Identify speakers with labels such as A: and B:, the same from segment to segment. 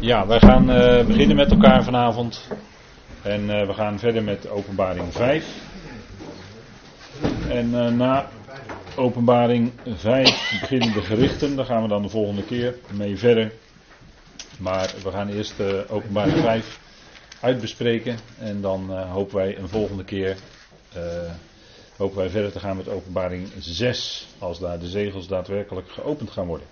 A: Ja, wij gaan uh, beginnen met elkaar vanavond. En uh, we gaan verder met openbaring 5. En uh, na openbaring 5 beginnen de gerichten. Daar gaan we dan de volgende keer mee verder. Maar we gaan eerst openbaring 5 uitbespreken. En dan hopen wij een volgende keer hopen wij verder te gaan met openbaring 6. Als daar de zegels daadwerkelijk geopend gaan worden.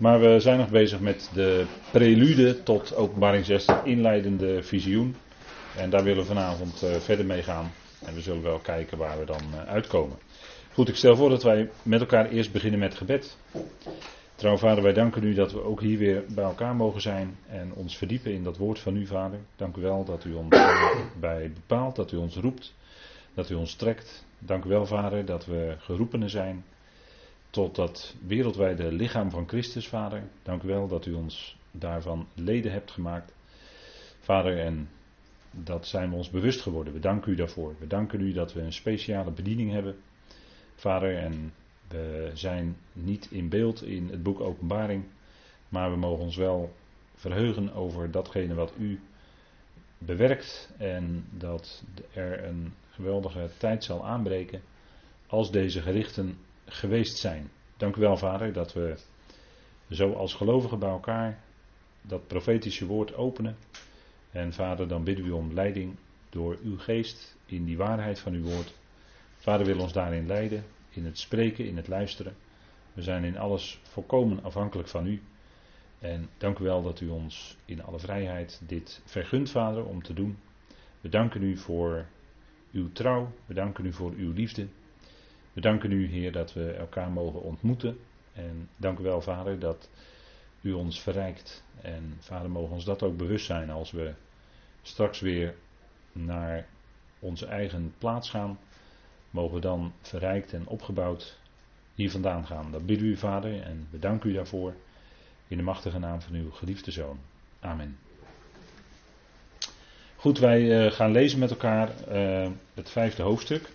A: Maar we zijn nog bezig met de prelude tot openbaring 6, de inleidende visioen. En daar willen we vanavond uh, verder mee gaan. En we zullen wel kijken waar we dan uh, uitkomen. Goed, ik stel voor dat wij met elkaar eerst beginnen met gebed. Trouw vader, wij danken u dat we ook hier weer bij elkaar mogen zijn en ons verdiepen in dat woord van u, vader. Dank u wel dat u ons bij bepaalt, dat u ons roept, dat u ons trekt. Dank u wel, vader, dat we geroepenen zijn tot dat wereldwijde lichaam van Christus, Vader. Dank u wel dat u ons daarvan leden hebt gemaakt. Vader, en dat zijn we ons bewust geworden. We danken u daarvoor. We danken u dat we een speciale bediening hebben. Vader, en we zijn niet in beeld in het boek Openbaring, maar we mogen ons wel verheugen over datgene wat u bewerkt en dat er een geweldige tijd zal aanbreken als deze gerichten geweest zijn. Dank u wel, Vader, dat we zo als gelovigen bij elkaar dat profetische woord openen. En Vader, dan bidden we om leiding door uw geest in die waarheid van uw woord. Vader wil ons daarin leiden, in het spreken, in het luisteren. We zijn in alles volkomen afhankelijk van u. En dank u wel dat u ons in alle vrijheid dit vergunt, Vader, om te doen. We danken u voor uw trouw, we danken u voor uw liefde. We danken u, Heer, dat we elkaar mogen ontmoeten. En dank u wel, Vader, dat u ons verrijkt. En Vader, mogen ons dat ook bewust zijn als we straks weer naar onze eigen plaats gaan. Mogen we dan verrijkt en opgebouwd hier vandaan gaan. Dat bidden u, Vader, en we danken u daarvoor. In de machtige naam van uw geliefde Zoon. Amen. Goed, wij uh, gaan lezen met elkaar uh, het vijfde hoofdstuk.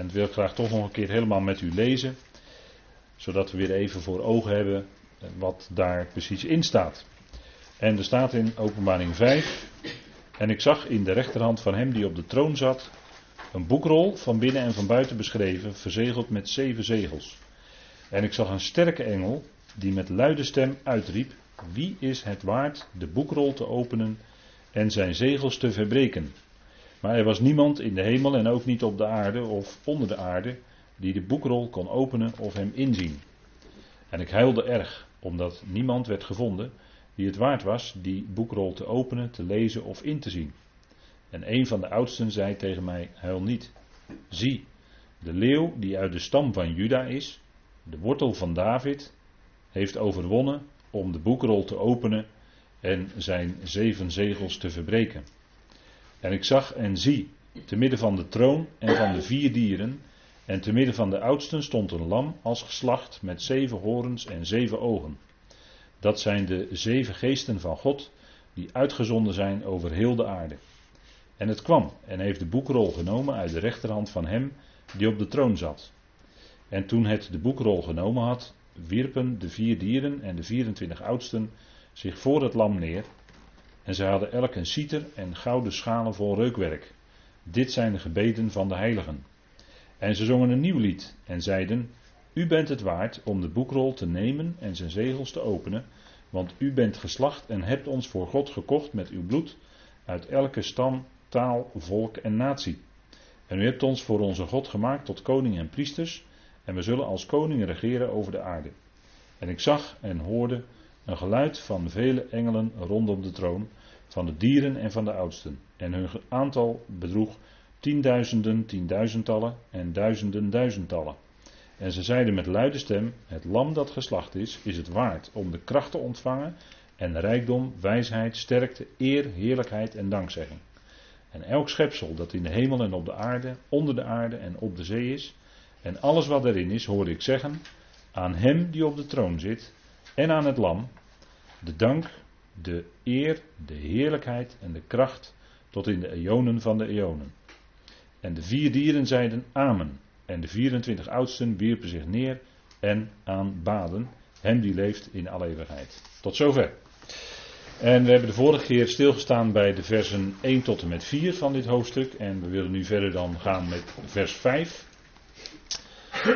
A: En dat wil ik graag toch nog een keer helemaal met u lezen. Zodat we weer even voor ogen hebben wat daar precies in staat. En er staat in openbaring 5. En ik zag in de rechterhand van hem die op de troon zat. Een boekrol van binnen en van buiten beschreven, verzegeld met zeven zegels. En ik zag een sterke engel die met luide stem uitriep: Wie is het waard de boekrol te openen en zijn zegels te verbreken? Maar er was niemand in de hemel en ook niet op de aarde of onder de aarde die de boekrol kon openen of hem inzien. En ik huilde erg, omdat niemand werd gevonden die het waard was die boekrol te openen, te lezen of in te zien. En een van de oudsten zei tegen mij: Huil niet. Zie, de leeuw die uit de stam van Juda is, de wortel van David, heeft overwonnen om de boekrol te openen en zijn zeven zegels te verbreken. En ik zag en zie, te midden van de troon en van de vier dieren, en te midden van de oudsten stond een lam als geslacht met zeven horens en zeven ogen. Dat zijn de zeven geesten van God, die uitgezonden zijn over heel de aarde. En het kwam en heeft de boekrol genomen uit de rechterhand van hem die op de troon zat. En toen het de boekrol genomen had, wierpen de vier dieren en de 24 oudsten zich voor het lam neer en zij hadden elk een citer en gouden schalen vol reukwerk. Dit zijn de gebeden van de heiligen. En ze zongen een nieuw lied en zeiden: U bent het waard om de boekrol te nemen en zijn zegels te openen, want u bent geslacht en hebt ons voor God gekocht met uw bloed uit elke stam, taal, volk en natie. En u hebt ons voor onze God gemaakt tot koning en priesters, en we zullen als koningen regeren over de aarde. En ik zag en hoorde een geluid van vele engelen rondom de troon, van de dieren en van de oudsten. En hun aantal bedroeg tienduizenden, tienduizendtallen en duizenden, duizendtallen. En ze zeiden met luide stem: Het lam dat geslacht is, is het waard om de kracht te ontvangen en rijkdom, wijsheid, sterkte, eer, heerlijkheid en dankzegging. En elk schepsel dat in de hemel en op de aarde, onder de aarde en op de zee is, en alles wat erin is, hoorde ik zeggen: Aan hem die op de troon zit en aan het lam, de dank, de eer, de heerlijkheid en de kracht tot in de eonen van de eonen. En de vier dieren zeiden Amen. En de 24 oudsten wierpen zich neer en aanbaden Hem die leeft in alle eeuwigheid. Tot zover. En we hebben de vorige keer stilgestaan bij de versen 1 tot en met 4 van dit hoofdstuk. En we willen nu verder dan gaan met vers 5.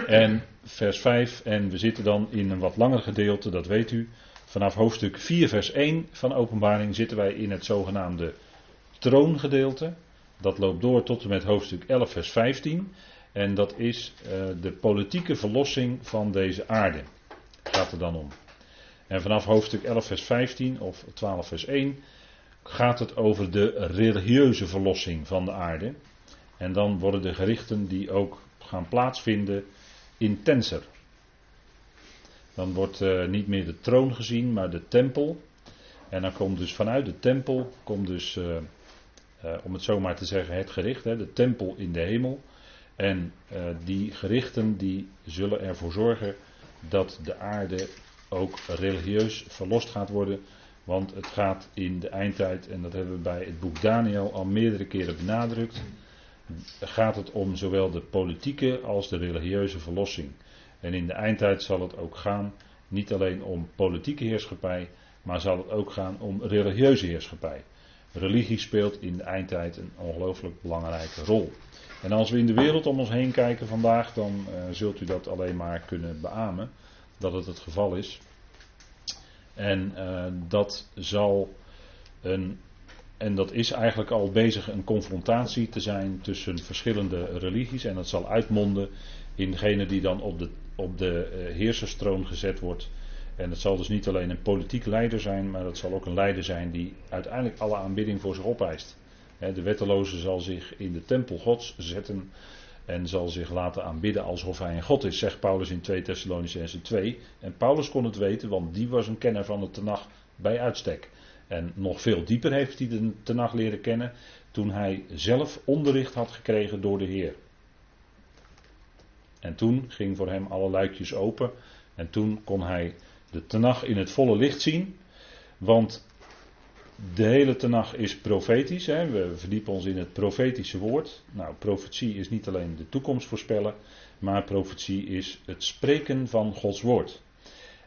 A: En vers 5. En we zitten dan in een wat langer gedeelte, dat weet u. Vanaf hoofdstuk 4, vers 1 van Openbaring zitten wij in het zogenaamde troongedeelte. Dat loopt door tot en met hoofdstuk 11, vers 15. En dat is uh, de politieke verlossing van deze aarde. Gaat er dan om. En vanaf hoofdstuk 11, vers 15 of 12, vers 1 gaat het over de religieuze verlossing van de aarde. En dan worden de gerichten die ook gaan plaatsvinden intenser. Dan wordt uh, niet meer de troon gezien, maar de tempel. En dan komt dus vanuit de tempel, komt dus, uh, uh, om het zo maar te zeggen, het gericht, hè, de tempel in de hemel. En die gerichten die zullen ervoor zorgen dat de aarde ook religieus verlost gaat worden. Want het gaat in de eindtijd, en dat hebben we bij het boek Daniel al meerdere keren benadrukt, gaat het om zowel de politieke als de religieuze verlossing. En in de eindtijd zal het ook gaan, niet alleen om politieke heerschappij, maar zal het ook gaan om religieuze heerschappij. Religie speelt in de eindtijd een ongelooflijk belangrijke rol. En als we in de wereld om ons heen kijken vandaag, dan uh, zult u dat alleen maar kunnen beamen dat het het geval is. En uh, dat zal een, en dat is eigenlijk al bezig een confrontatie te zijn tussen verschillende religies. En dat zal uitmonden in degene die dan op de, op de uh, heerserstroon gezet wordt. En het zal dus niet alleen een politiek leider zijn, maar het zal ook een leider zijn die uiteindelijk alle aanbidding voor zich opeist. De wetteloze zal zich in de tempel Gods zetten en zal zich laten aanbidden alsof hij een God is, zegt Paulus in 2 Thessalonicenzen 2. En Paulus kon het weten, want die was een kenner van de Tenach bij uitstek. En nog veel dieper heeft hij de Tenach leren kennen toen hij zelf onderricht had gekregen door de Heer. En toen ging voor hem alle luikjes open en toen kon hij de Tenach in het volle licht zien. Want de hele Tenach is profetisch. Hè. We verdiepen ons in het profetische woord. Nou, profetie is niet alleen de toekomst voorspellen, maar profetie is het spreken van Gods woord.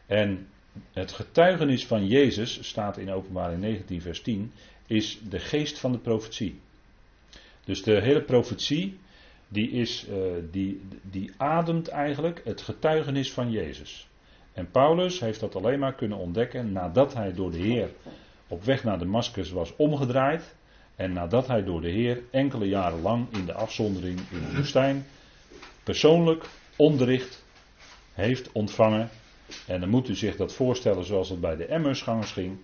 A: En het getuigenis van Jezus, staat in Openbaring 19, vers 10, is de geest van de profetie. Dus de hele profetie, die, is, uh, die, die ademt eigenlijk het getuigenis van Jezus. En Paulus heeft dat alleen maar kunnen ontdekken nadat hij door de Heer op weg naar Damascus was omgedraaid. En nadat hij door de Heer enkele jaren lang in de afzondering in de woestijn persoonlijk onderricht heeft ontvangen. En dan moet u zich dat voorstellen zoals het bij de Emmersgangers ging.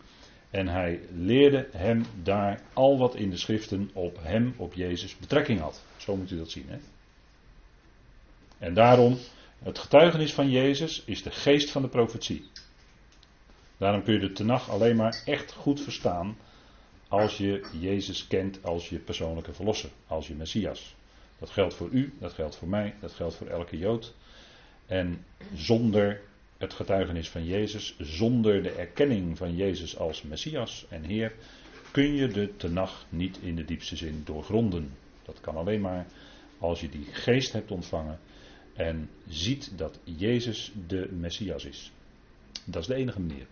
A: En hij leerde hem daar al wat in de schriften op hem, op Jezus, betrekking had. Zo moet u dat zien. Hè? En daarom, het getuigenis van Jezus is de geest van de profetie. Daarom kun je de Tenach alleen maar echt goed verstaan als je Jezus kent als je persoonlijke verlosser, als je Messias. Dat geldt voor u, dat geldt voor mij, dat geldt voor elke Jood. En zonder het getuigenis van Jezus, zonder de erkenning van Jezus als Messias en Heer, kun je de Tenach niet in de diepste zin doorgronden. Dat kan alleen maar als je die geest hebt ontvangen en ziet dat Jezus de Messias is. Dat is de enige manier.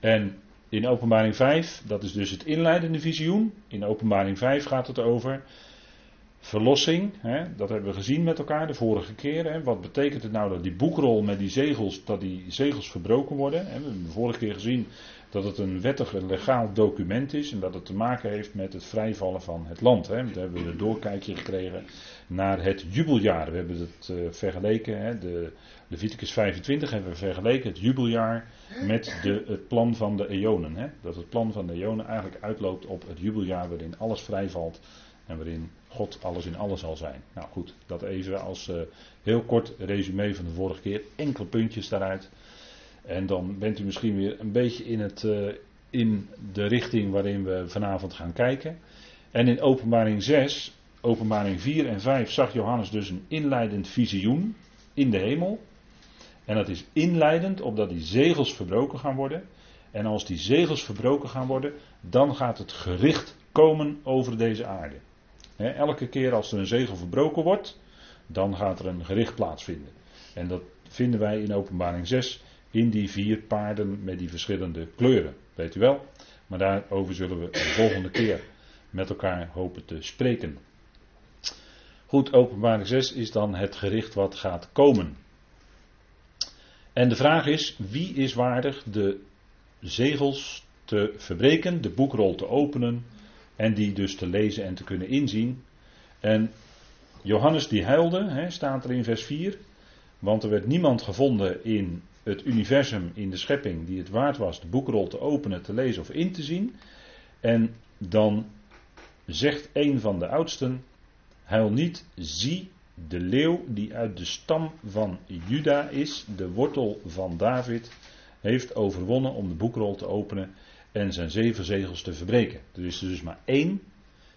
A: En in openbaring 5, dat is dus het inleidende visioen. In openbaring 5 gaat het over verlossing. Hè, dat hebben we gezien met elkaar de vorige keer. Hè. Wat betekent het nou dat die boekrol met die zegels, dat die zegels verbroken worden? Hè. We hebben de vorige keer gezien dat het een wettig en legaal document is. En dat het te maken heeft met het vrijvallen van het land. Hè. Daar hebben we een doorkijkje gekregen naar het jubeljaar. We hebben het uh, vergeleken. Hè. De Leviticus 25 hebben we vergeleken het jubeljaar met de, het plan van de eonen. Dat het plan van de eonen eigenlijk uitloopt op het jubeljaar waarin alles vrijvalt en waarin God alles in alles zal zijn. Nou goed, dat even als uh, heel kort resume van de vorige keer. Enkele puntjes daaruit. En dan bent u misschien weer een beetje in, het, uh, in de richting waarin we vanavond gaan kijken. En in openbaring 6, openbaring 4 en 5 zag Johannes dus een inleidend visioen in de hemel. En dat is inleidend opdat die zegels verbroken gaan worden. En als die zegels verbroken gaan worden, dan gaat het gericht komen over deze aarde. Elke keer als er een zegel verbroken wordt, dan gaat er een gericht plaatsvinden. En dat vinden wij in openbaring 6 in die vier paarden met die verschillende kleuren. Weet u wel? Maar daarover zullen we de volgende keer met elkaar hopen te spreken. Goed, openbaring 6 is dan het gericht wat gaat komen. En de vraag is, wie is waardig de zegels te verbreken, de boekrol te openen en die dus te lezen en te kunnen inzien. En Johannes die huilde, hè, staat er in vers 4, want er werd niemand gevonden in het universum, in de schepping, die het waard was de boekrol te openen, te lezen of in te zien. En dan zegt een van de oudsten, huil niet, zie de leeuw die uit de stam van Juda is, de wortel van David, heeft overwonnen om de boekrol te openen en zijn zeven zegels te verbreken. Er is dus maar één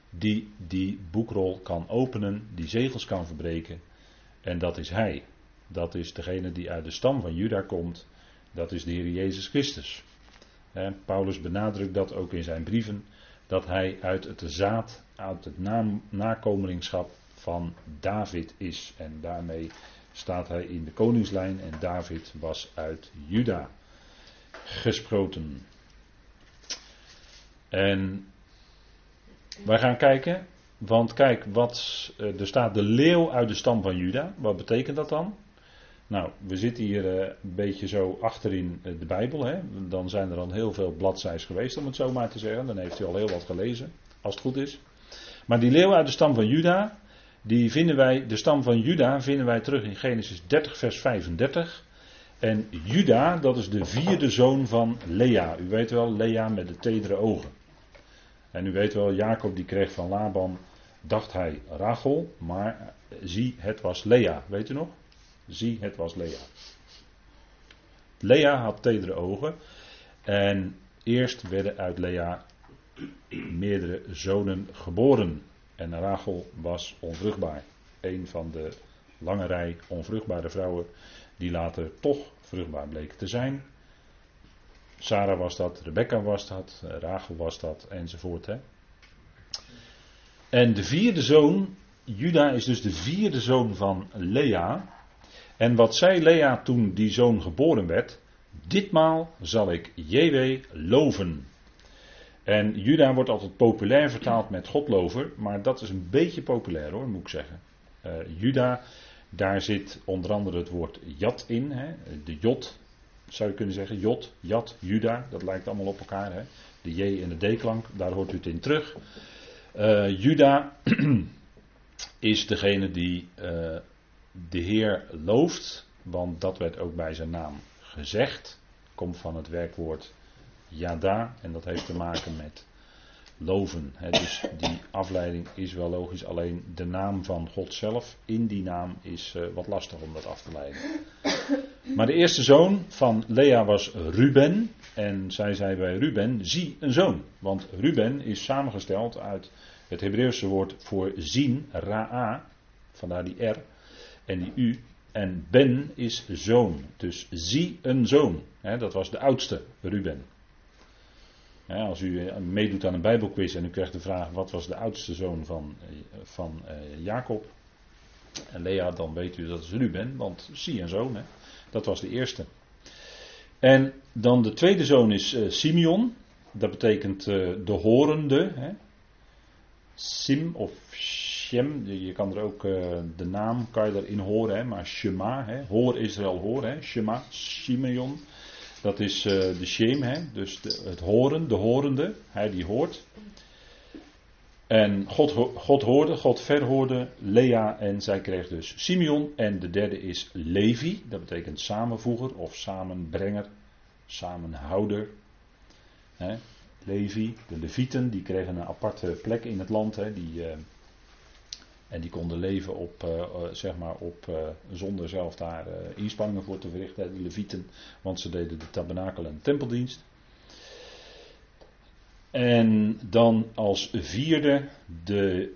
A: die die boekrol kan openen, die zegels kan verbreken. En dat is hij. Dat is degene die uit de stam van Juda komt. Dat is de Heer Jezus Christus. Paulus benadrukt dat ook in zijn brieven. Dat hij uit het zaad, uit het nakomelingschap van David is. En daarmee staat hij in de koningslijn. En David was uit Juda gesproten. En wij gaan kijken, want kijk, wat, eh, er staat de leeuw uit de stam van Juda. Wat betekent dat dan? Nou, we zitten hier eh, een beetje zo achterin de Bijbel. Hè? Dan zijn er al heel veel bladzijs geweest, om het zo maar te zeggen. Dan heeft u al heel wat gelezen, als het goed is. Maar die leeuw uit de stam van Juda, die vinden wij, de stam van Juda vinden wij terug in Genesis 30, vers 35. En Juda, dat is de vierde zoon van Lea. U weet wel, Lea met de tedere ogen. En u weet wel, Jacob die kreeg van Laban, dacht hij Rachel, maar zie, het was Lea. Weet u nog? Zie, het was Lea. Lea had tedere ogen. En eerst werden uit Lea meerdere zonen geboren. En Rachel was onvruchtbaar. Een van de lange rij onvruchtbare vrouwen die later toch vruchtbaar bleken te zijn. Sarah was dat, Rebecca was dat, Rachel was dat, enzovoort. Hè. En de vierde zoon, Juda is dus de vierde zoon van Lea. En wat zei Lea toen die zoon geboren werd? Ditmaal zal ik JW loven. En Juda wordt altijd populair vertaald met Godlover, maar dat is een beetje populair hoor, moet ik zeggen. Uh, Juda, daar zit onder andere het woord Jat in, hè, de Jot zou je kunnen zeggen. Jot, Jat, Juda, dat lijkt allemaal op elkaar. Hè? De J en de D-klank, daar hoort u het in terug. Uh, Juda is degene die uh, de Heer looft, want dat werd ook bij zijn naam gezegd. Komt van het werkwoord Yada en dat heeft te maken met loven. Dus die afleiding is wel logisch, alleen de naam van God zelf in die naam is uh, wat lastig om dat af te leiden. Maar de eerste zoon van Lea was Ruben. En zij zei bij Ruben, zie een zoon. Want Ruben is samengesteld uit het Hebreeuwse woord voor zien, ra'a. Vandaar die R en die U. En Ben is zoon. Dus zie een zoon. dat was de oudste, Ruben. Als u eh, meedoet aan een Bijbelquiz en u krijgt de vraag: wat was de oudste zoon van, eh, van uh, Jacob? En Lea, dan weet u dat is Ruben, want zie een zoon. Hè? Dat was de eerste. En dan de tweede zoon is Simeon. Dat betekent de horende. Hè. Sim of Shem. Je kan er ook de naam kan je erin horen. Hè, maar Shema. Hè. Hoor Israël hoor. Hè. Shema. Simeon. Dat is de Shem. Hè. Dus de, het horen. De horende. Hij die hoort. En God, God hoorde, God verhoorde Lea en zij kreeg dus Simeon. En de derde is Levi, dat betekent samenvoeger of samenbrenger, samenhouder. He, Levi, de Levieten, die kregen een aparte plek in het land. die, uh, en die konden leven op, uh, zeg maar op, uh, zonder zelf daar inspanningen voor te verrichten, de Levieten. Want ze deden de tabernakel en tempeldienst. En dan als vierde de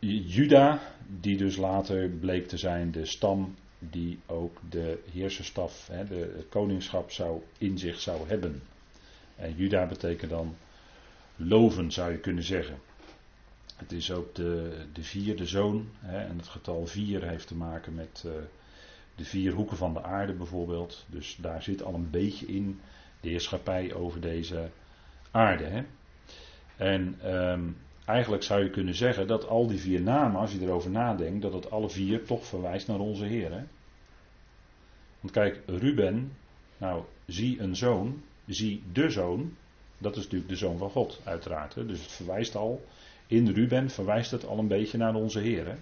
A: Juda, die dus later bleek te zijn de stam die ook de heerserstaf, hè, de, koningschap zou in zich zou hebben. En Juda betekent dan loven, zou je kunnen zeggen. Het is ook de, de vierde zoon. Hè, en het getal vier heeft te maken met, uh, De vier hoeken van de aarde bijvoorbeeld. Dus daar zit al een beetje in de heerschappij over deze aarde. Hè? En ehm, eigenlijk zou je kunnen zeggen dat al die vier namen, als je erover nadenkt, dat het alle vier toch verwijst naar onze Heer. Hè? Want kijk, Ruben, nou, zie een zoon, zie de zoon, dat is natuurlijk de zoon van God, uiteraard. Hè? Dus het verwijst al, in Ruben verwijst het al een beetje naar onze Heer.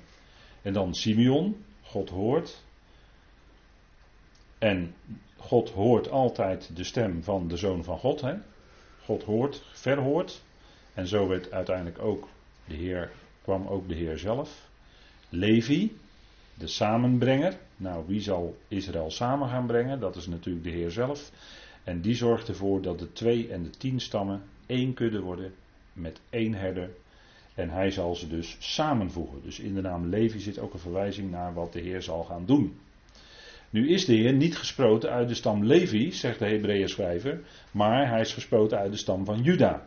A: En dan Simeon, God hoort. En God hoort altijd de stem van de zoon van God. Hè? God hoort, verhoort. En zo werd uiteindelijk ook de Heer, kwam ook de Heer zelf. Levi, de samenbrenger. Nou, wie zal Israël samen gaan brengen? Dat is natuurlijk de Heer zelf. En die zorgt ervoor dat de twee en de tien stammen één kudde worden met één herder. En hij zal ze dus samenvoegen. Dus in de naam Levi zit ook een verwijzing naar wat de Heer zal gaan doen. Nu is de Heer niet gesproten uit de stam Levi, zegt de Hebreeën schrijver, maar hij is gesproten uit de stam van Juda.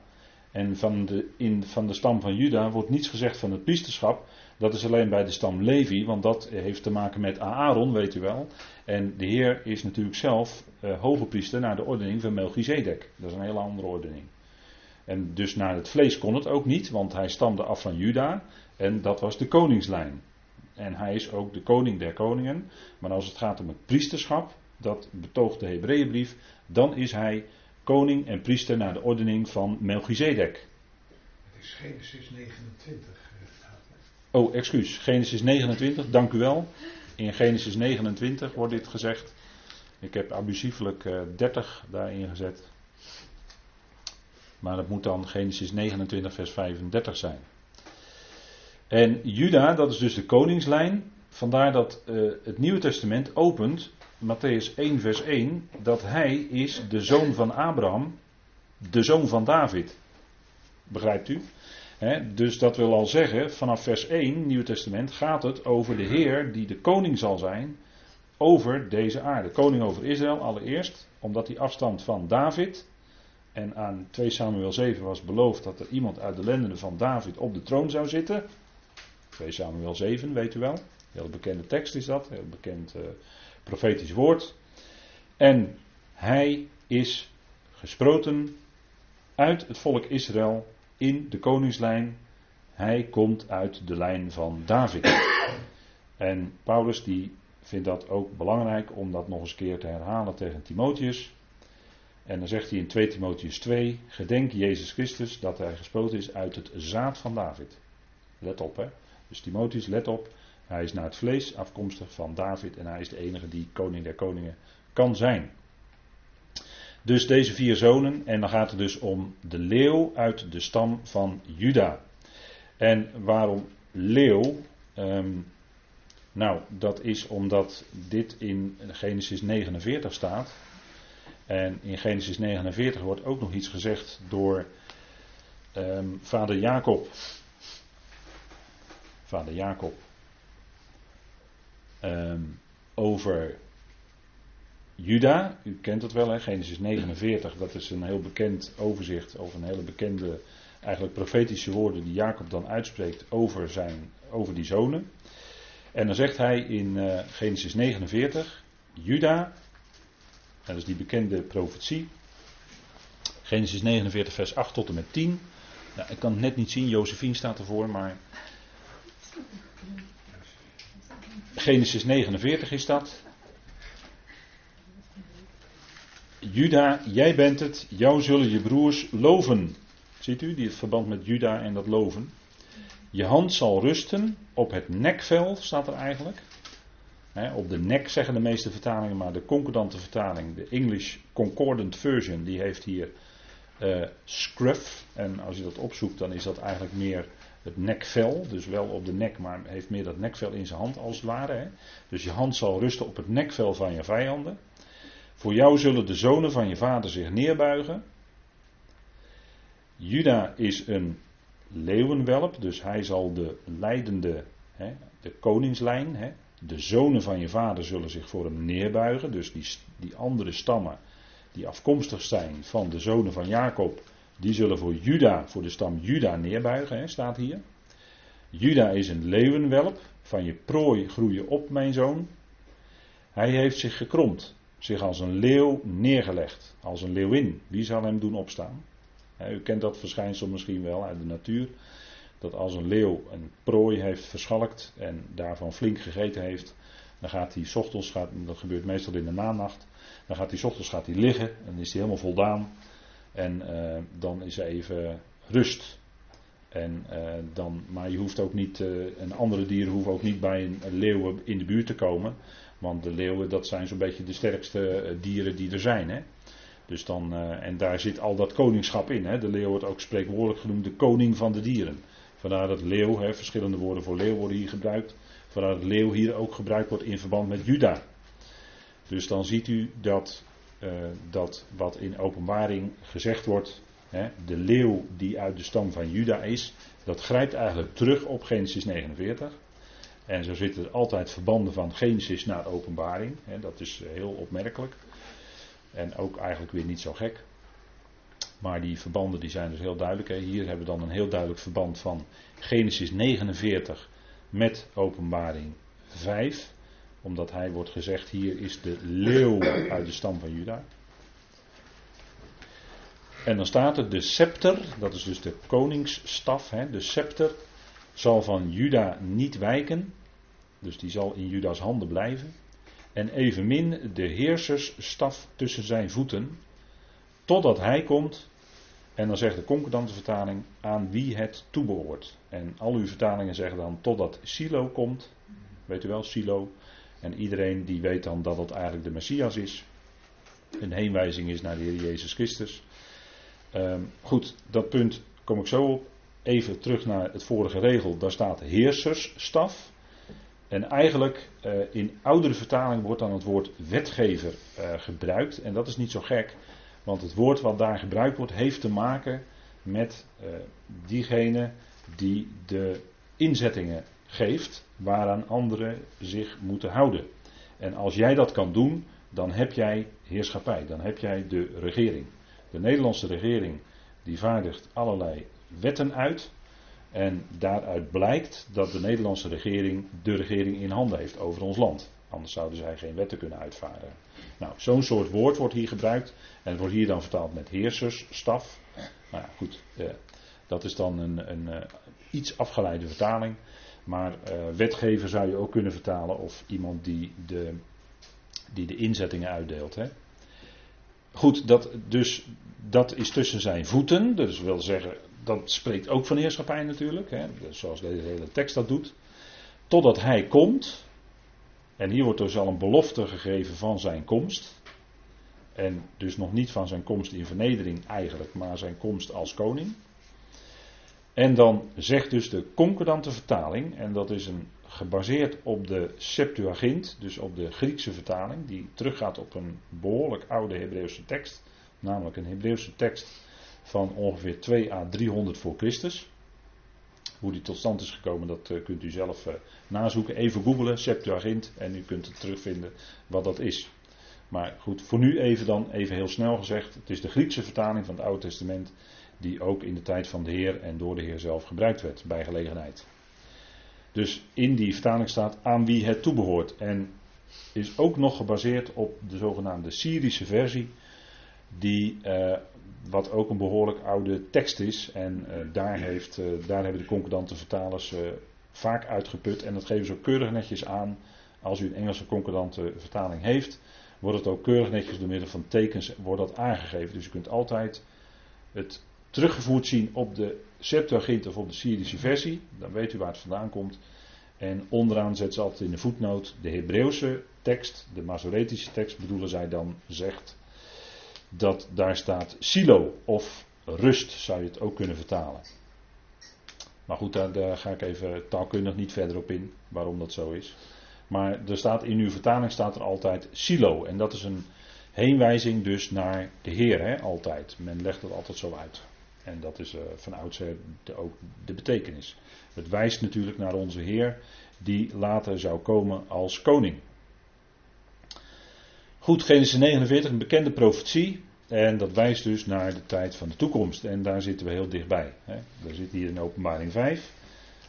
A: En van de, in, van de stam van Juda wordt niets gezegd van het priesterschap. Dat is alleen bij de stam Levi, want dat heeft te maken met Aaron, weet u wel. En de Heer is natuurlijk zelf uh, hoge priester naar de ordening van Melchizedek. Dat is een hele andere ordening. En dus naar het vlees kon het ook niet, want hij stamde af van Juda. En dat was de koningslijn. En hij is ook de koning der koningen. Maar als het gaat om het priesterschap, dat betoogt de Hebreeënbrief, dan is hij koning en priester naar de ordening van Melchizedek.
B: Het is Genesis 29.
A: Oh, excuus. Genesis 29, dank u wel. In Genesis 29 wordt dit gezegd. Ik heb abusiefelijk 30 eh, daarin gezet. Maar dat moet dan Genesis 29, vers 35 zijn. En Juda, dat is dus de koningslijn. Vandaar dat uh, het Nieuwe Testament opent, Matthäus 1, vers 1, dat hij is de zoon van Abraham, de zoon van David. Begrijpt u? dus dat wil al zeggen, vanaf vers 1, Nieuw Testament, gaat het over de Heer die de koning zal zijn over deze aarde. Koning over Israël allereerst, omdat hij afstand van David. En aan 2 Samuel 7 was beloofd dat er iemand uit de lendenen van David op de troon zou zitten. 2 Samuel 7, weet u wel. Heel bekende tekst is dat, heel bekend uh, profetisch woord. En hij is gesproten uit het volk Israël in de koningslijn. Hij komt uit de lijn van David. En Paulus die vindt dat ook belangrijk om dat nog eens keer te herhalen tegen Timotheus. En dan zegt hij in 2 Timotheus 2: Gedenk Jezus Christus dat hij gesproken is uit het zaad van David. Let op hè. Dus Timotheus, let op. Hij is naar het vlees afkomstig van David en hij is de enige die koning der koningen kan zijn. Dus deze vier zonen, en dan gaat het dus om de leeuw uit de stam van Juda. En waarom leeuw? Um, nou, dat is omdat dit in Genesis 49 staat. En in Genesis 49 wordt ook nog iets gezegd door um, vader Jacob. Vader Jacob. Um, over Juda, u kent het wel, hè? Genesis 49, dat is een heel bekend overzicht over een hele bekende, eigenlijk profetische woorden die Jacob dan uitspreekt over, zijn, over die zonen. En dan zegt hij in uh, Genesis 49, Juda, dat is die bekende profetie, Genesis 49, vers 8 tot en met 10. Nou, ik kan het net niet zien, Josephine staat ervoor, maar. Genesis 49 is dat. Juda, jij bent het, jou zullen je broers loven. Ziet u, die het verband met Juda en dat loven. Je hand zal rusten op het nekvel, staat er eigenlijk. Op de nek zeggen de meeste vertalingen, maar de concordante vertaling, de English Concordant Version, die heeft hier uh, scruff. En als je dat opzoekt, dan is dat eigenlijk meer het nekvel. Dus wel op de nek, maar heeft meer dat nekvel in zijn hand als het ware. Dus je hand zal rusten op het nekvel van je vijanden. Voor jou zullen de zonen van je vader zich neerbuigen. Juda is een leeuwenwelp, dus hij zal de leidende, de koningslijn, de zonen van je vader zullen zich voor hem neerbuigen. Dus die, die andere stammen die afkomstig zijn van de zonen van Jacob, die zullen voor Juda, voor de stam Juda neerbuigen, hè, staat hier. Juda is een leeuwenwelp, van je prooi groeien op, mijn zoon. Hij heeft zich gekromd, zich als een leeuw neergelegd, als een leeuwin. Wie zal hem doen opstaan? u kent dat verschijnsel misschien wel uit de natuur. Dat als een leeuw een prooi heeft verschalkt en daarvan flink gegeten heeft, dan gaat hij ochtends, gaat, dat gebeurt meestal in de nanacht, dan gaat hij ochtends gaat hij liggen en is hij helemaal voldaan. En uh, dan is er even rust. En, uh, dan, maar je hoeft ook niet, uh, en andere dieren hoeven ook niet bij een, een leeuw in de buurt te komen. Want de leeuwen, dat zijn zo'n beetje de sterkste dieren die er zijn. Hè? Dus dan, en daar zit al dat koningschap in. Hè? De leeuw wordt ook spreekwoordelijk genoemd de koning van de dieren. Vandaar dat leeuw, hè, verschillende woorden voor leeuw worden hier gebruikt. Vandaar dat leeuw hier ook gebruikt wordt in verband met Juda. Dus dan ziet u dat, uh, dat wat in openbaring gezegd wordt, hè, de leeuw die uit de stam van Juda is, dat grijpt eigenlijk terug op Genesis 49. En zo zitten er altijd verbanden van Genesis naar openbaring. Hè, dat is eh, heel opmerkelijk. En ook eigenlijk weer niet zo gek. Maar die verbanden die zijn dus heel duidelijk. Hè. Hier hebben we dan een heel duidelijk verband van Genesis 49 met Openbaring 5. Omdat hij wordt gezegd, hier is de leeuw uit de stam van Juda. En dan staat er de scepter, dat is dus de koningsstaf. Hè. De scepter zal van Juda niet wijken. Dus die zal in Juda's handen blijven. En evenmin de heersersstaf tussen zijn voeten. Totdat hij komt en dan zegt de concordante vertaling aan wie het toebehoort. En al uw vertalingen zeggen dan totdat Silo komt. Weet u wel, Silo. En iedereen die weet dan dat het eigenlijk de Messias is. Een heenwijzing is naar de Heer Jezus Christus. Um, goed, dat punt kom ik zo op. Even terug naar het vorige regel. Daar staat heersersstaf. En eigenlijk uh, in oudere vertaling wordt dan het woord wetgever uh, gebruikt. En dat is niet zo gek. Want het woord wat daar gebruikt wordt, heeft te maken met uh, diegene die de inzettingen geeft waaraan anderen zich moeten houden. En als jij dat kan doen, dan heb jij heerschappij, dan heb jij de regering. De Nederlandse regering die vaardigt allerlei wetten uit. En daaruit blijkt dat de Nederlandse regering de regering in handen heeft over ons land. Anders zouden zij geen wetten kunnen uitvaardigen. Nou, zo'n soort woord wordt hier gebruikt. En het wordt hier dan vertaald met heersersstaf. Nou ja, goed. Eh, dat is dan een, een uh, iets afgeleide vertaling. Maar uh, wetgever zou je ook kunnen vertalen. Of iemand die de, die de inzettingen uitdeelt. Hè. Goed, dat, dus dat is tussen zijn voeten. Dus wil zeggen, dat spreekt ook van heerschappij natuurlijk. Hè, zoals deze hele tekst dat doet. Totdat hij komt. En hier wordt dus al een belofte gegeven van zijn komst. En dus nog niet van zijn komst in vernedering eigenlijk, maar zijn komst als koning. En dan zegt dus de concordante vertaling, en dat is een, gebaseerd op de Septuagint, dus op de Griekse vertaling, die teruggaat op een behoorlijk oude Hebreeuwse tekst, namelijk een Hebreeuwse tekst van ongeveer 2 à 300 voor Christus. Hoe die tot stand is gekomen, dat uh, kunt u zelf uh, nazoeken. Even googelen, Septuagint, en u kunt het terugvinden wat dat is. Maar goed, voor nu even dan, even heel snel gezegd. Het is de Griekse vertaling van het Oude Testament. Die ook in de tijd van de Heer en door de Heer zelf gebruikt werd bij gelegenheid. Dus in die vertaling staat aan wie het toebehoort. En is ook nog gebaseerd op de zogenaamde Syrische versie. Die, uh, wat ook een behoorlijk oude tekst is. En uh, daar, heeft, uh, daar hebben de concordante vertalers vaak uitgeput. En dat geven ze ook keurig netjes aan. Als u een Engelse concordante vertaling heeft wordt het ook keurig netjes door middel van tekens wordt dat aangegeven. Dus je kunt altijd het teruggevoerd zien op de Septuagint of op de Syrische versie. Dan weet u waar het vandaan komt. En onderaan zet ze altijd in de voetnoot de Hebreeuwse tekst, de Masoretische tekst bedoelen zij dan, zegt dat daar staat silo of rust zou je het ook kunnen vertalen. Maar goed, daar, ga ik even taalkundig niet verder op in waarom dat zo is. Maar er staat in uw vertaling staat er altijd silo. En dat is een heenwijzing dus naar de Heer, hè, altijd. Men legt het altijd zo uit. En dat is uh, van oudsher de, ook de betekenis. Het wijst natuurlijk naar onze Heer, die later zou komen als koning. Goed, Genesis 49, een bekende profetie. En dat wijst dus naar de tijd van de toekomst. En daar zitten we heel dichtbij. Hè. Daar zit hier in openbaring 5.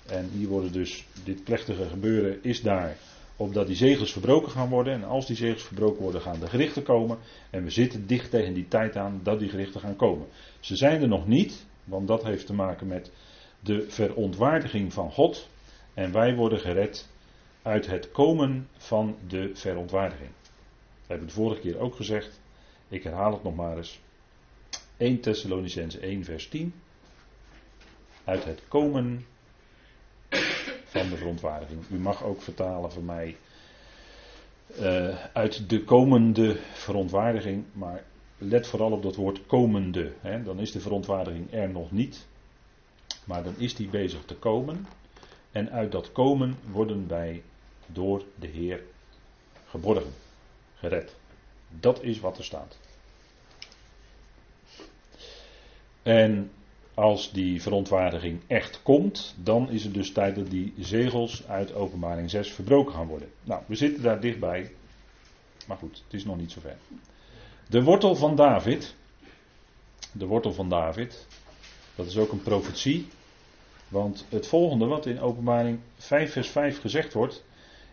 A: En hier worden dus, dit plechtige gebeuren is daar opdat die zegels verbroken gaan worden. En als die zegels verbroken worden, gaan de gerichten komen. En we zitten dicht tegen die tijd aan dat die gerichten gaan komen. Ze zijn er nog niet, want dat heeft te maken met de verontwaardiging van God. En wij worden gered uit het komen van de verontwaardiging. Dat hebben we de vorige keer ook gezegd. Ik herhaal het nog maar eens. 1 Thessalonicense 1 vers 10. Uit het komen van de verontwaardiging. U mag ook vertalen voor mij uh, uit de komende verontwaardiging, maar let vooral op dat woord komende. Hè. Dan is de verontwaardiging er nog niet, maar dan is die bezig te komen. En uit dat komen worden wij door de Heer geborgen, gered. Dat is wat er staat. En als die verontwaardiging echt komt, dan is het dus tijd dat die zegels uit openbaring 6 verbroken gaan worden. Nou, we zitten daar dichtbij. Maar goed, het is nog niet zover. De wortel van David. De wortel van David. Dat is ook een profetie. Want het volgende wat in openbaring 5 vers 5 gezegd wordt,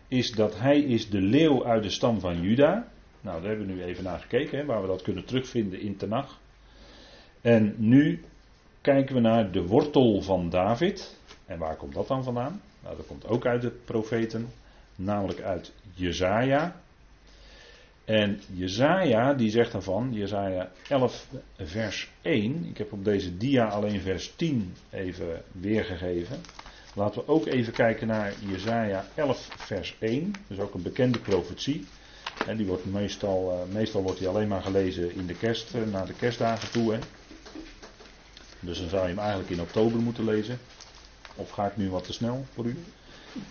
A: is dat hij is de leeuw uit de stam van Juda. Nou, daar hebben we nu even naar gekeken, hè, waar we dat kunnen terugvinden in Tenach. En nu kijken we naar de wortel van David. En waar komt dat dan vandaan? Nou, dat komt ook uit de profeten, namelijk uit Jezaja. En Jezaja die zegt daarvan, Jezaja 11 vers 1, ik heb op deze dia alleen vers 10 even weergegeven. Laten we ook even kijken naar Jezaja 11 vers 1, dat is ook een bekende profetie. En die wordt meestal, eh, meestal wordt die alleen maar gelezen in de kerst, eh, naar de kerstdagen toe. Hè. Dus dan zou je hem eigenlijk in oktober moeten lezen. Of ga ik nu wat te snel voor u?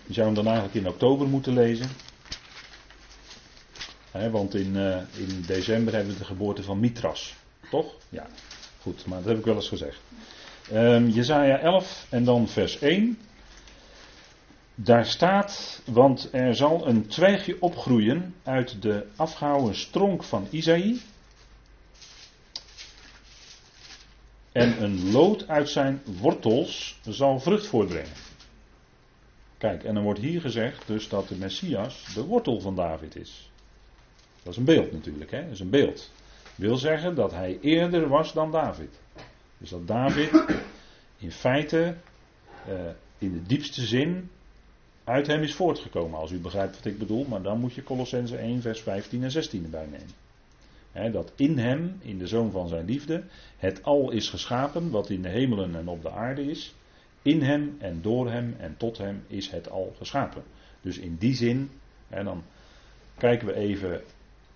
A: Je zou hem dan eigenlijk in oktober moeten lezen. want in, uh, in december hebben we de geboorte van Mitras. Toch? Ja. Goed, maar dat heb ik wel eens gezegd. Um, Jezaja 11 en dan vers 1. Daar staat, want er zal een twijgje opgroeien uit de afgehouwen stronk van Isaïe. En een lood uit zijn wortels zal vrucht voortbrengen. Kijk, en dan wordt hier gezegd dus dat de Messias de wortel van David is. Dat is een beeld natuurlijk, hè? Dat is een beeld. Wil zeggen dat hij eerder was dan David. Dus dat David in feite uh, in de diepste zin uit hem is voortgekomen. Als u begrijpt wat ik bedoel, maar dan moet je Colossense 1, vers 15 en 16 erbij nemen dat in hem, in de zoon van zijn liefde, het al is geschapen wat in de hemelen en op de aarde is. In hem en door hem en tot hem is het al geschapen. Dus in die zin, dan kijken we even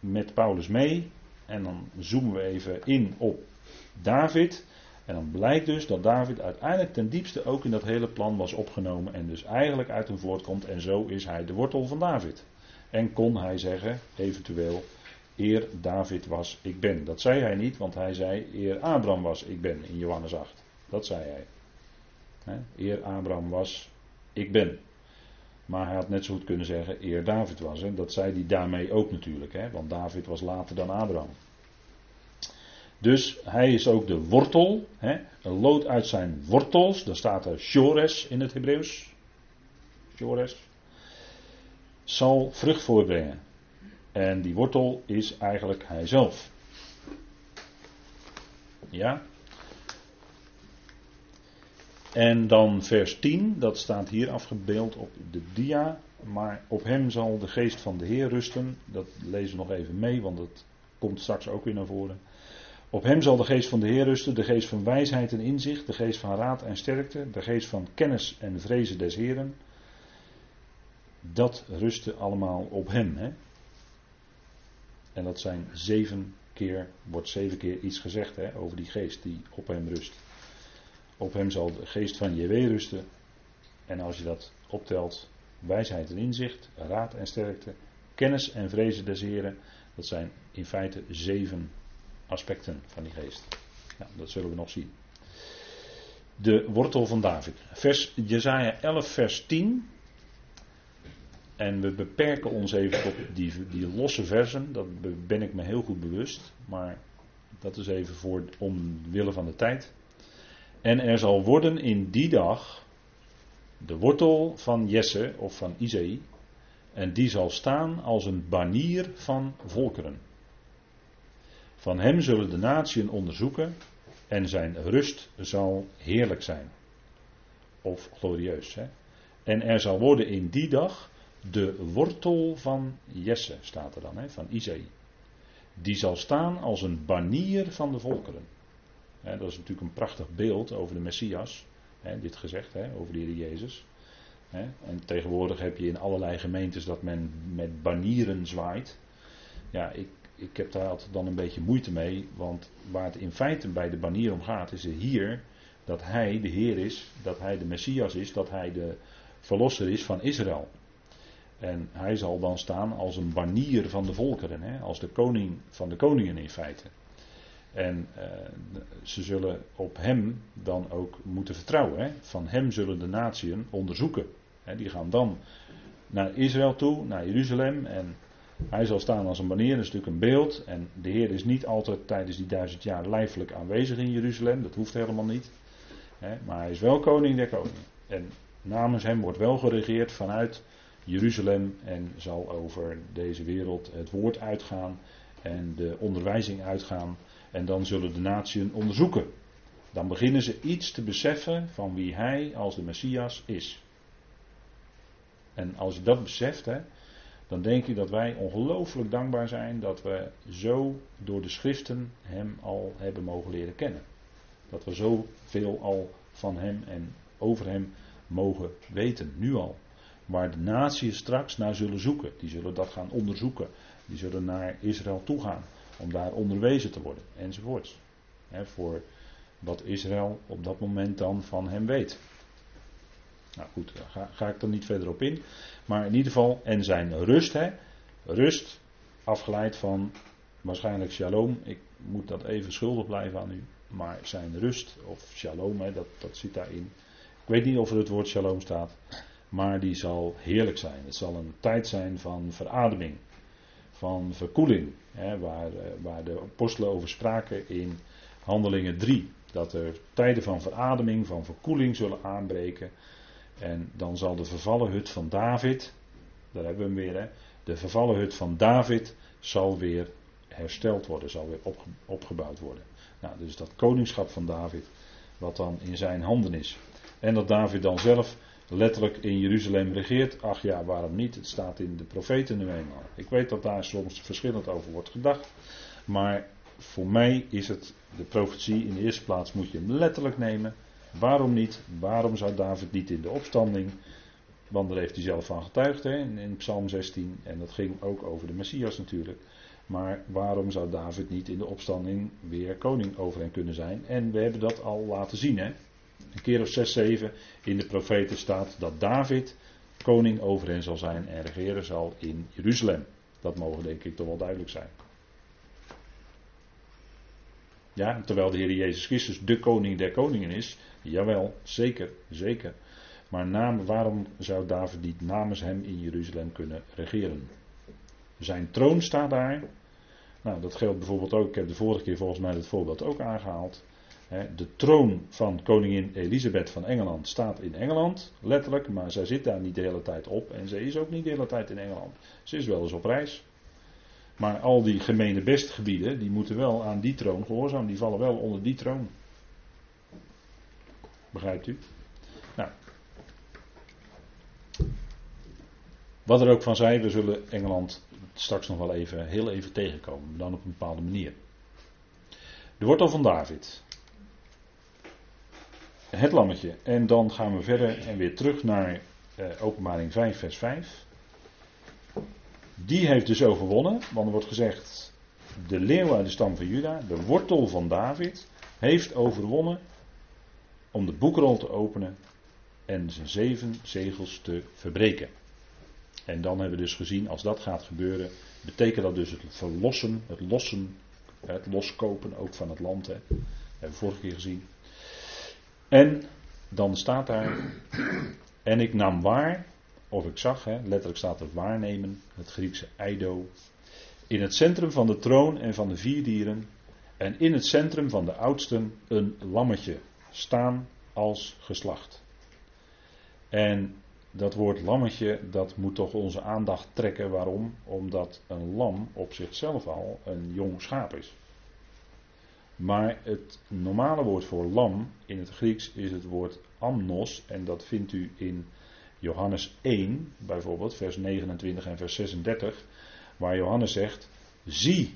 A: met Paulus mee en dan zoomen we even in op David. En dan blijkt dus dat David uiteindelijk ten diepste ook in dat hele plan was opgenomen en dus eigenlijk uit hem voortkomt en zo is hij de wortel van David. En kon hij zeggen, eventueel, eer David was, ik ben. Dat zei hij niet, want hij zei eer Abraham was, ik ben in Johannes 8. Dat zei hij. eer Abraham was, ik ben. Maar hij had net zo goed kunnen zeggen eer David was. Hè? Dat zei hij daarmee ook natuurlijk, hè? want David was later dan Abraham. Dus hij is ook de wortel, hè? een lood uit zijn wortels, daar staat er Shores in het Hebreeuws. Shores. Zal vrucht voorbrengen. En die wortel is eigenlijk hijzelf. Ja? En dan vers 10, dat staat hier afgebeeld op de dia. Maar op hem zal de geest van de Heer rusten. Dat lezen we nog even mee, want dat komt straks ook weer naar voren. Op hem zal de geest van de Heer rusten, de geest van wijsheid en inzicht, de geest van raad en sterkte, de geest van kennis en vrezen des Heeren. Dat rustte allemaal op hem. Hè? En dat zijn zeven keer, wordt zeven keer iets gezegd hè, over die geest die op hem rust. Op hem zal de geest van JW rusten. En als je dat optelt, wijsheid en inzicht, raad en sterkte, kennis en vrezen des Heren, dat zijn in feite zeven aspecten van die geest. Ja, dat zullen we nog zien. De wortel van David. Vers Jesaja 11, vers 10. En we beperken ons even tot die, die losse versen, dat ben ik me heel goed bewust, maar dat is even voor omwille van de tijd. En er zal worden in die dag de wortel van Jesse of van Izei En die zal staan als een banier van volkeren. Van hem zullen de natieën onderzoeken en zijn rust zal heerlijk zijn. Of glorieus. Hè? En er zal worden in die dag de wortel van Jesse, staat er dan, hè, van Isaïe. Die zal staan als een banier van de volkeren. dat is natuurlijk een prachtig beeld over de Messias. dit gezegd, over de Heer Jezus. en tegenwoordig heb je in allerlei gemeentes dat men met banieren zwaait. Ja, ik, ik heb daar altijd dan een beetje moeite mee. Want waar het in feite bij de banier om gaat, is hier dat hij de Heer is, dat hij de Messias is, dat hij de verlosser is van Israël. En hij zal dan staan als een banier van de volkeren, hè? als de koning van de koningen in feite. En uh, ze zullen op hem dan ook moeten vertrouwen. Hè? Van hem zullen de natieën onderzoeken. Hè? Die gaan dan naar Israël toe, naar Jeruzalem. En hij zal staan als een banier, dat is natuurlijk een beeld. En de Heer is niet altijd tijdens die duizend jaar lijfelijk aanwezig in Jeruzalem. Dat hoeft helemaal niet. Maar hij is wel koning der koningen. En namens hem wordt wel geregeerd vanuit Jeruzalem en zal over deze wereld het woord uitgaan en de onderwijzing uitgaan. En dan zullen de natieën onderzoeken. Dan beginnen ze iets te beseffen van wie hij als de Messias is. En als je dat beseft, hè, dan denk ik dat wij ongelooflijk dankbaar zijn dat we zo door de schriften hem al hebben mogen leren kennen. Dat we zoveel al van hem en over hem mogen weten, nu al. Waar de naties straks naar zullen zoeken. Die zullen dat gaan onderzoeken. Die zullen naar Israël toe gaan. Om daar onderwezen te worden. Enzovoorts. voor wat Israël op dat moment dan van hem weet. Nou goed, daar ga, ga, ik er niet verder op in. Maar in ieder geval, en zijn rust, hè, rust, afgeleid van waarschijnlijk shalom. Ik moet dat even schuldig blijven aan u. Maar zijn rust, of shalom, hè, dat, dat zit daarin. Ik weet niet of er het woord shalom staat maar die zal heerlijk zijn. Het zal een tijd zijn van verademing, van verkoeling, hè, waar, eh, waar de apostelen over spraken in Handelingen 3. Dat er tijden van verademing, van verkoeling zullen aanbreken. En dan zal de vervallen hut van David, daar hebben we hem weer, hè, de vervallen hut van David zal weer hersteld worden, zal weer opgebouwd worden. Nou, dus dat koningschap van David, wat dan in zijn handen is. En dat David dan zelf letterlijk in Jeruzalem regeert. Ach ja, waarom niet? Het staat in de profeten nu eenmaal. Ik weet dat daar soms verschillend over wordt gedacht. Maar voor mij is het de profetie. In de eerste plaats moet je hem letterlijk nemen. Waarom niet? Waarom zou David niet in de opstanding? Want daar heeft hij zelf van getuigd hè, in, Psalm 16. En dat ging ook over de Messias natuurlijk. Maar waarom zou David niet in de opstanding weer koning over hen kunnen zijn? En we hebben dat al laten zien. Hè? een keer of zes, zeven in de profeten staat dat David koning over hen zal zijn en regeren zal in Jeruzalem. Dat mogen denk ik toch wel duidelijk zijn. Ja, terwijl de Heer Jezus Christus de koning der koningen is. Jawel, zeker, zeker. Maar naam, waarom zou David niet namens hem in Jeruzalem kunnen regeren? Zijn troon staat daar. Nou, dat geldt bijvoorbeeld ook, ik heb de vorige keer volgens mij het voorbeeld ook aangehaald. De troon van koningin Elisabeth van Engeland staat in Engeland, letterlijk, maar zij zit daar niet de hele tijd op en ze is ook niet de hele tijd in Engeland. Ze is wel eens op reis. Maar al die gemene bestgebieden, die moeten wel aan die troon gehoorzaam, die vallen wel onder die troon. Begrijpt u? Nou. Wat er ook van zij, we zullen Engeland straks nog wel even, heel even tegenkomen, dan op een bepaalde manier. De wortel van David het lammetje. En dan gaan we verder en weer terug naar uh, openbaring 5, vers 5. Die heeft dus overwonnen, want er wordt gezegd, de leeuw uit de stam van Juda, de wortel van David, heeft overwonnen om de boekrol te openen en zijn zeven zegels te verbreken. En dan hebben we dus gezien, als dat gaat gebeuren, betekent dat dus het verlossen, het lossen, het loskopen ook van het land. Hè. Dat hebben we vorige keer gezien. En dan staat daar, en ik nam waar, of ik zag, hè, letterlijk staat er waarnemen, het Griekse eido, in het centrum van de troon en van de vier dieren, en in het centrum van de oudsten een lammetje, staan als geslacht. En dat woord lammetje, dat moet toch onze aandacht trekken. Waarom? Omdat een lam op zichzelf al een jong schaap is. Maar het normale woord voor lam in het Grieks is het woord amnos. En dat vindt u in Johannes 1, bijvoorbeeld, vers 29 en vers 36. Waar Johannes zegt: Zie,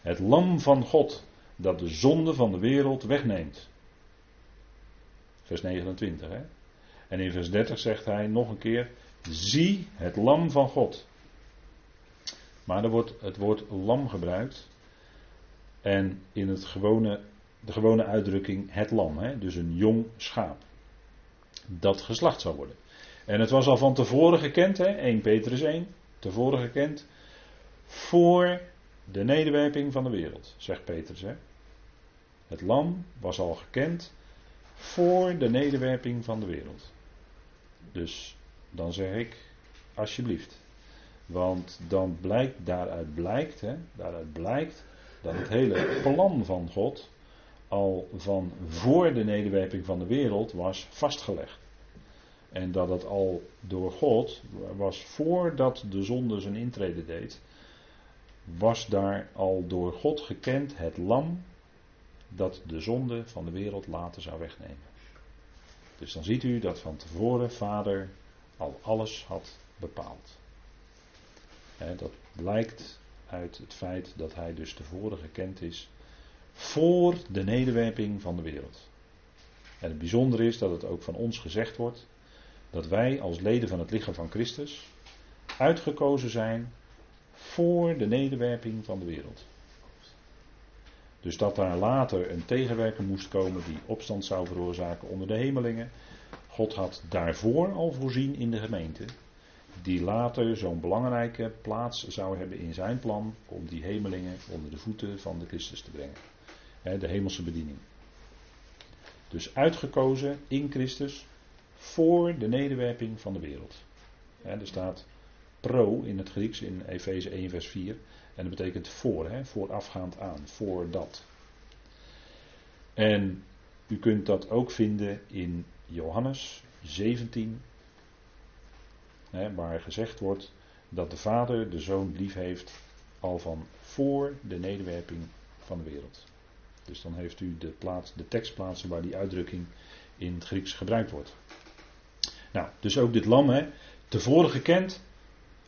A: het lam van God dat de zonde van de wereld wegneemt. Vers 29, hè? En in vers 30 zegt hij nog een keer: Zie het lam van God. Maar er wordt het woord lam gebruikt. En in het gewone, de gewone uitdrukking het lam, hè? dus een jong schaap. Dat geslacht zou worden. En het was al van tevoren gekend, hè? 1 Petrus 1, tevoren gekend. Voor de nederwerping van de wereld, zegt Petrus. Hè? Het lam was al gekend voor de nederwerping van de wereld. Dus dan zeg ik, alsjeblieft. Want dan blijkt, daaruit blijkt, hè, daaruit blijkt dat het hele plan van God al van voor de nederwerping van de wereld was vastgelegd. En dat het al door God was voordat de zonde zijn intrede deed, was daar al door God gekend het lam dat de zonde van de wereld later zou wegnemen. Dus dan ziet u dat van tevoren Vader al alles had bepaald. dat blijkt uit het feit dat hij dus tevoren gekend is voor de nederwerping van de wereld. En het bijzondere is dat het ook van ons gezegd wordt dat wij als leden van het lichaam van Christus uitgekozen zijn voor de nederwerping van de wereld. Dus dat daar later een tegenwerker moest komen die opstand zou veroorzaken onder de hemelingen. God had daarvoor al voorzien in de gemeente, die later zo'n belangrijke plaats zou hebben in zijn plan om die hemelingen onder de voeten van de Christus te brengen. de hemelse bediening. Dus uitgekozen in Christus voor de nederwerping van de wereld. er staat pro in het Grieks in Efeze 1 vers 4. En dat betekent voor, hè, voorafgaand aan, voor dat. En u kunt dat ook vinden in Johannes 17, hè, waar gezegd wordt dat de Vader de Zoon lief heeft al van voor de nederwerping van de wereld. Dus dan heeft u de, plaats, de tekstplaatsen waar die uitdrukking in het Grieks gebruikt wordt. Nou, dus ook dit lam, hè, tevoren gekend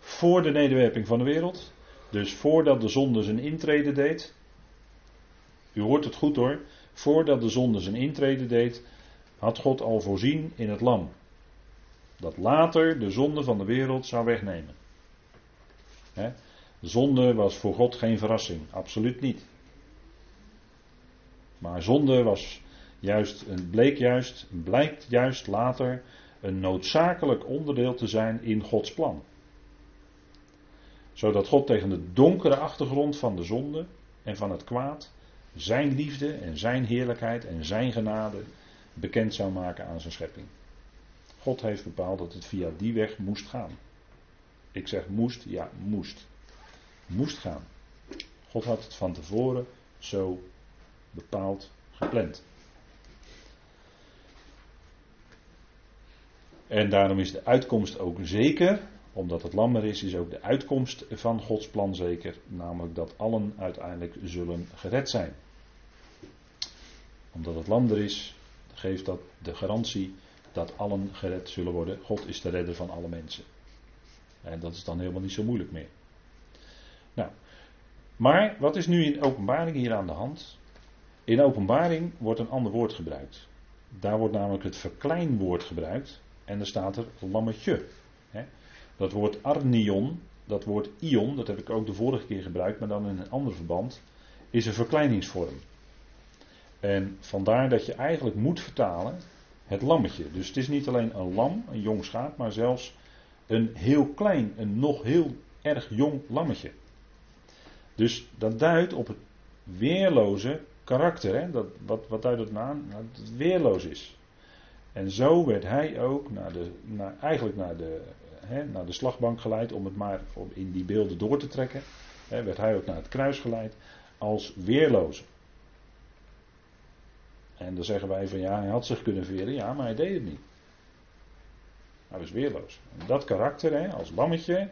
A: voor de nederwerping van de wereld. Dus voordat de zonde zijn intrede deed. U hoort het goed hoor. Voordat de zonde zijn intrede deed, had God al voorzien in het lam. Dat later de zonde van de wereld zou wegnemen. De zonde was voor God geen verrassing, absoluut niet. Maar zonde was juist, bleek juist, blijkt juist later een noodzakelijk onderdeel te zijn in Gods plan zodat God tegen de donkere achtergrond van de zonde en van het kwaad zijn liefde en zijn heerlijkheid en zijn genade bekend zou maken aan zijn schepping. God heeft bepaald dat het via die weg moest gaan. Ik zeg moest, ja, moest. Moest gaan. God had het van tevoren zo bepaald gepland. En daarom is de uitkomst ook zeker omdat het lam er is, is ook de uitkomst van Gods plan zeker. Namelijk dat allen uiteindelijk zullen gered zijn. Omdat het lam er is, geeft dat de garantie dat allen gered zullen worden. God is de redder van alle mensen. En dat is dan helemaal niet zo moeilijk meer. Nou, maar wat is nu in openbaring hier aan de hand? In openbaring wordt een ander woord gebruikt. Daar wordt namelijk het verkleinwoord gebruikt. En er staat er lammetje. Dat woord arnion, dat woord ion, dat heb ik ook de vorige keer gebruikt, maar dan in een ander verband, is een verkleiningsvorm. En vandaar dat je eigenlijk moet vertalen het lammetje. Dus het is niet alleen een lam, een jong schaap, maar zelfs een heel klein, een nog heel erg jong lammetje. Dus dat duidt op het weerloze karakter. Hè? Dat, wat, wat duidt dat nou aan? Dat het weerloos is. En zo werd hij ook naar de, naar, eigenlijk naar de naar de slagbank geleid, om het maar in die beelden door te trekken. werd hij ook naar het kruis geleid als weerloze. En dan zeggen wij van ja, hij had zich kunnen veren, ja, maar hij deed het niet. Hij was weerloos. En dat karakter, hè, als lammetje,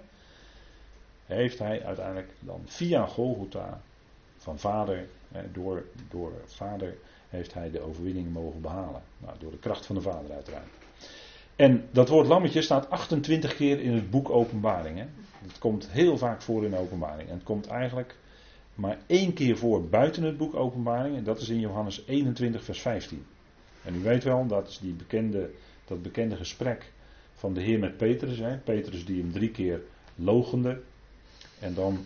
A: heeft hij uiteindelijk dan via Golgotha van vader, hè, door, door vader, heeft hij de overwinning mogen behalen. Nou, door de kracht van de vader uiteraard. En dat woord lammetje staat 28 keer in het boek Openbaring. Hè. Het komt heel vaak voor in Openbaring. En het komt eigenlijk maar één keer voor buiten het boek Openbaring. En dat is in Johannes 21, vers 15. En u weet wel, dat is die bekende, dat bekende gesprek van de Heer met Petrus. Hè. Petrus die hem drie keer logende. En dan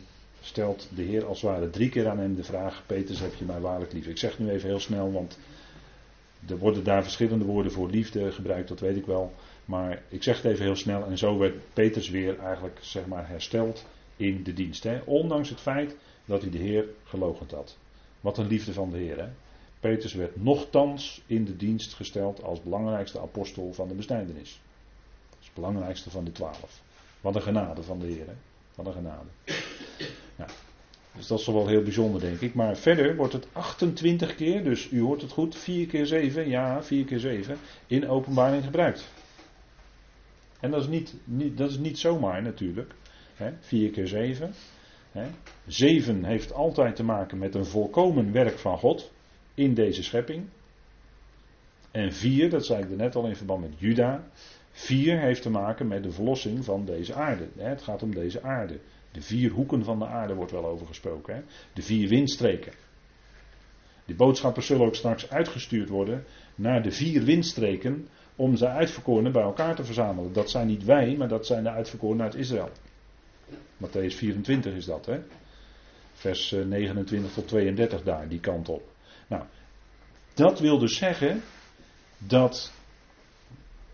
A: stelt de Heer als het ware drie keer aan hem de vraag: Petrus, heb je mij waarlijk lief? Ik zeg nu even heel snel, want er worden daar verschillende woorden voor liefde gebruikt, dat weet ik wel. Maar ik zeg het even heel snel. En zo werd Petrus weer eigenlijk zeg maar, hersteld in de dienst. Hè. Ondanks het feit dat hij de Heer gelogend had. Wat een liefde van de Heer. Hè. Petrus werd nochtans in de dienst gesteld als belangrijkste apostel van de besnijdenis. Als belangrijkste van de twaalf. Wat een genade van de Heer. Hè. Wat een genade. Dus dat is wel heel bijzonder, denk ik. Maar verder wordt het 28 keer, dus u hoort het goed, 4 keer 7, ja, 4 keer 7, in openbaring gebruikt. En dat is niet, niet, dat is niet zomaar natuurlijk. Hè, 4 keer 7. Hè. 7 heeft altijd te maken met een volkomen werk van God in deze schepping. En 4, dat zei ik er net al in verband met Juda. 4 heeft te maken met de verlossing van deze aarde. Het gaat om deze aarde. De vier hoeken van de aarde wordt wel over gesproken. Hè? De vier windstreken. Die boodschappers zullen ook straks uitgestuurd worden naar de vier windstreken om ze uitverkorenen bij elkaar te verzamelen. Dat zijn niet wij, maar dat zijn de uitverkorenen uit Israël. Matthäus 24 is dat, hè? Vers 29 tot 32 daar, die kant op. Nou, dat wil dus zeggen dat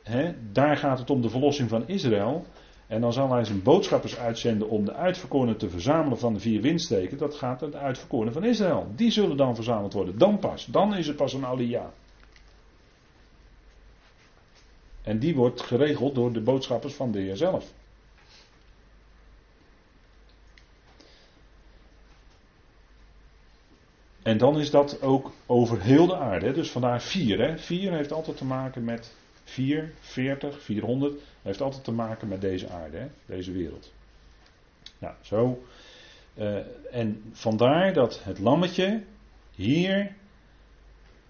A: hè, daar gaat het om de verlossing van Israël. En dan zal hij zijn boodschappers uitzenden om de uitverkorenen te verzamelen van de vier windsteken. Dat gaat het uitverkorenen van Israël. Die zullen dan verzameld worden. Dan pas. Dan is het pas een alia. En die wordt geregeld door de boodschappers van de Heer zelf. En dan is dat ook over heel de aarde. Dus vandaar vier. Hè. Vier heeft altijd te maken met 4, 40, 400 heeft altijd te maken met deze aarde, hè? deze wereld. Nou, zo. Uh, en vandaar dat het lammetje hier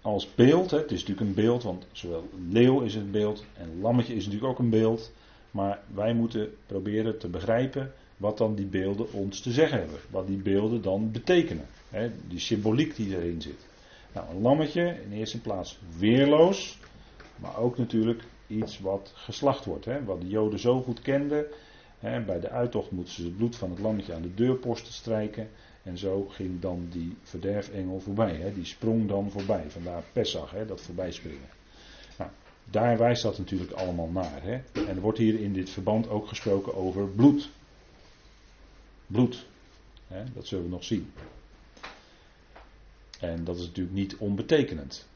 A: als beeld, hè, het is natuurlijk een beeld, want zowel leeuw is een beeld en lammetje is natuurlijk ook een beeld. Maar wij moeten proberen te begrijpen wat dan die beelden ons te zeggen hebben. Wat die beelden dan betekenen. Hè, die symboliek die erin zit. Nou, een lammetje in eerste plaats weerloos. Maar ook natuurlijk iets wat geslacht wordt. Hè? Wat de Joden zo goed kenden. Hè? Bij de uittocht moeten ze het bloed van het lammetje aan de deurposten strijken. En zo ging dan die verderfengel voorbij. Hè? Die sprong dan voorbij. Vandaar Pesach, hè? dat voorbijspringen. Nou, daar wijst dat natuurlijk allemaal naar. Hè? En er wordt hier in dit verband ook gesproken over bloed. Bloed. Hè? Dat zullen we nog zien. En dat is natuurlijk niet onbetekenend.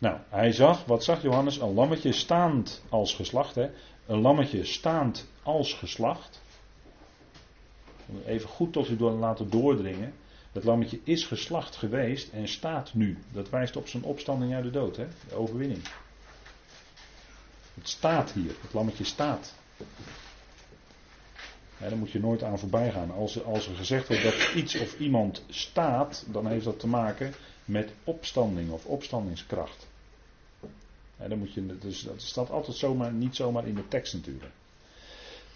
A: Nou, hij zag, wat zag Johannes? Een lammetje staand als geslacht. Hè? Een lammetje staand als geslacht. Even goed tot u door laten doordringen. Het lammetje is geslacht geweest en staat nu. Dat wijst op zijn opstanding uit de dood, hè? de overwinning. Het staat hier, het lammetje staat. Ja, daar moet je nooit aan voorbij gaan. Als, als er gezegd wordt dat iets of iemand staat, dan heeft dat te maken met opstanding of opstandingskracht. Ja, dan moet je, dus dat staat altijd zomaar, niet zomaar in de tekst natuurlijk.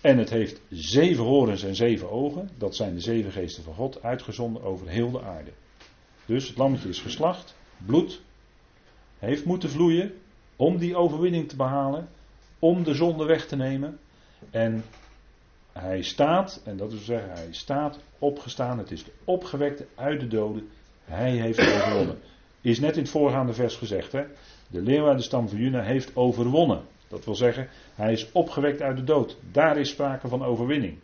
A: En het heeft zeven horens en zeven ogen. Dat zijn de zeven geesten van God, uitgezonden over heel de aarde. Dus het lammetje is geslacht, bloed heeft moeten vloeien om die overwinning te behalen, om de zonde weg te nemen. En hij staat, en dat is zeggen, hij staat opgestaan. Het is de opgewekte uit de doden. Hij heeft overwonnen. Is net in het voorgaande vers gezegd. Hè? De leeuw de stam van Juda heeft overwonnen. Dat wil zeggen, hij is opgewekt uit de dood. Daar is sprake van overwinning.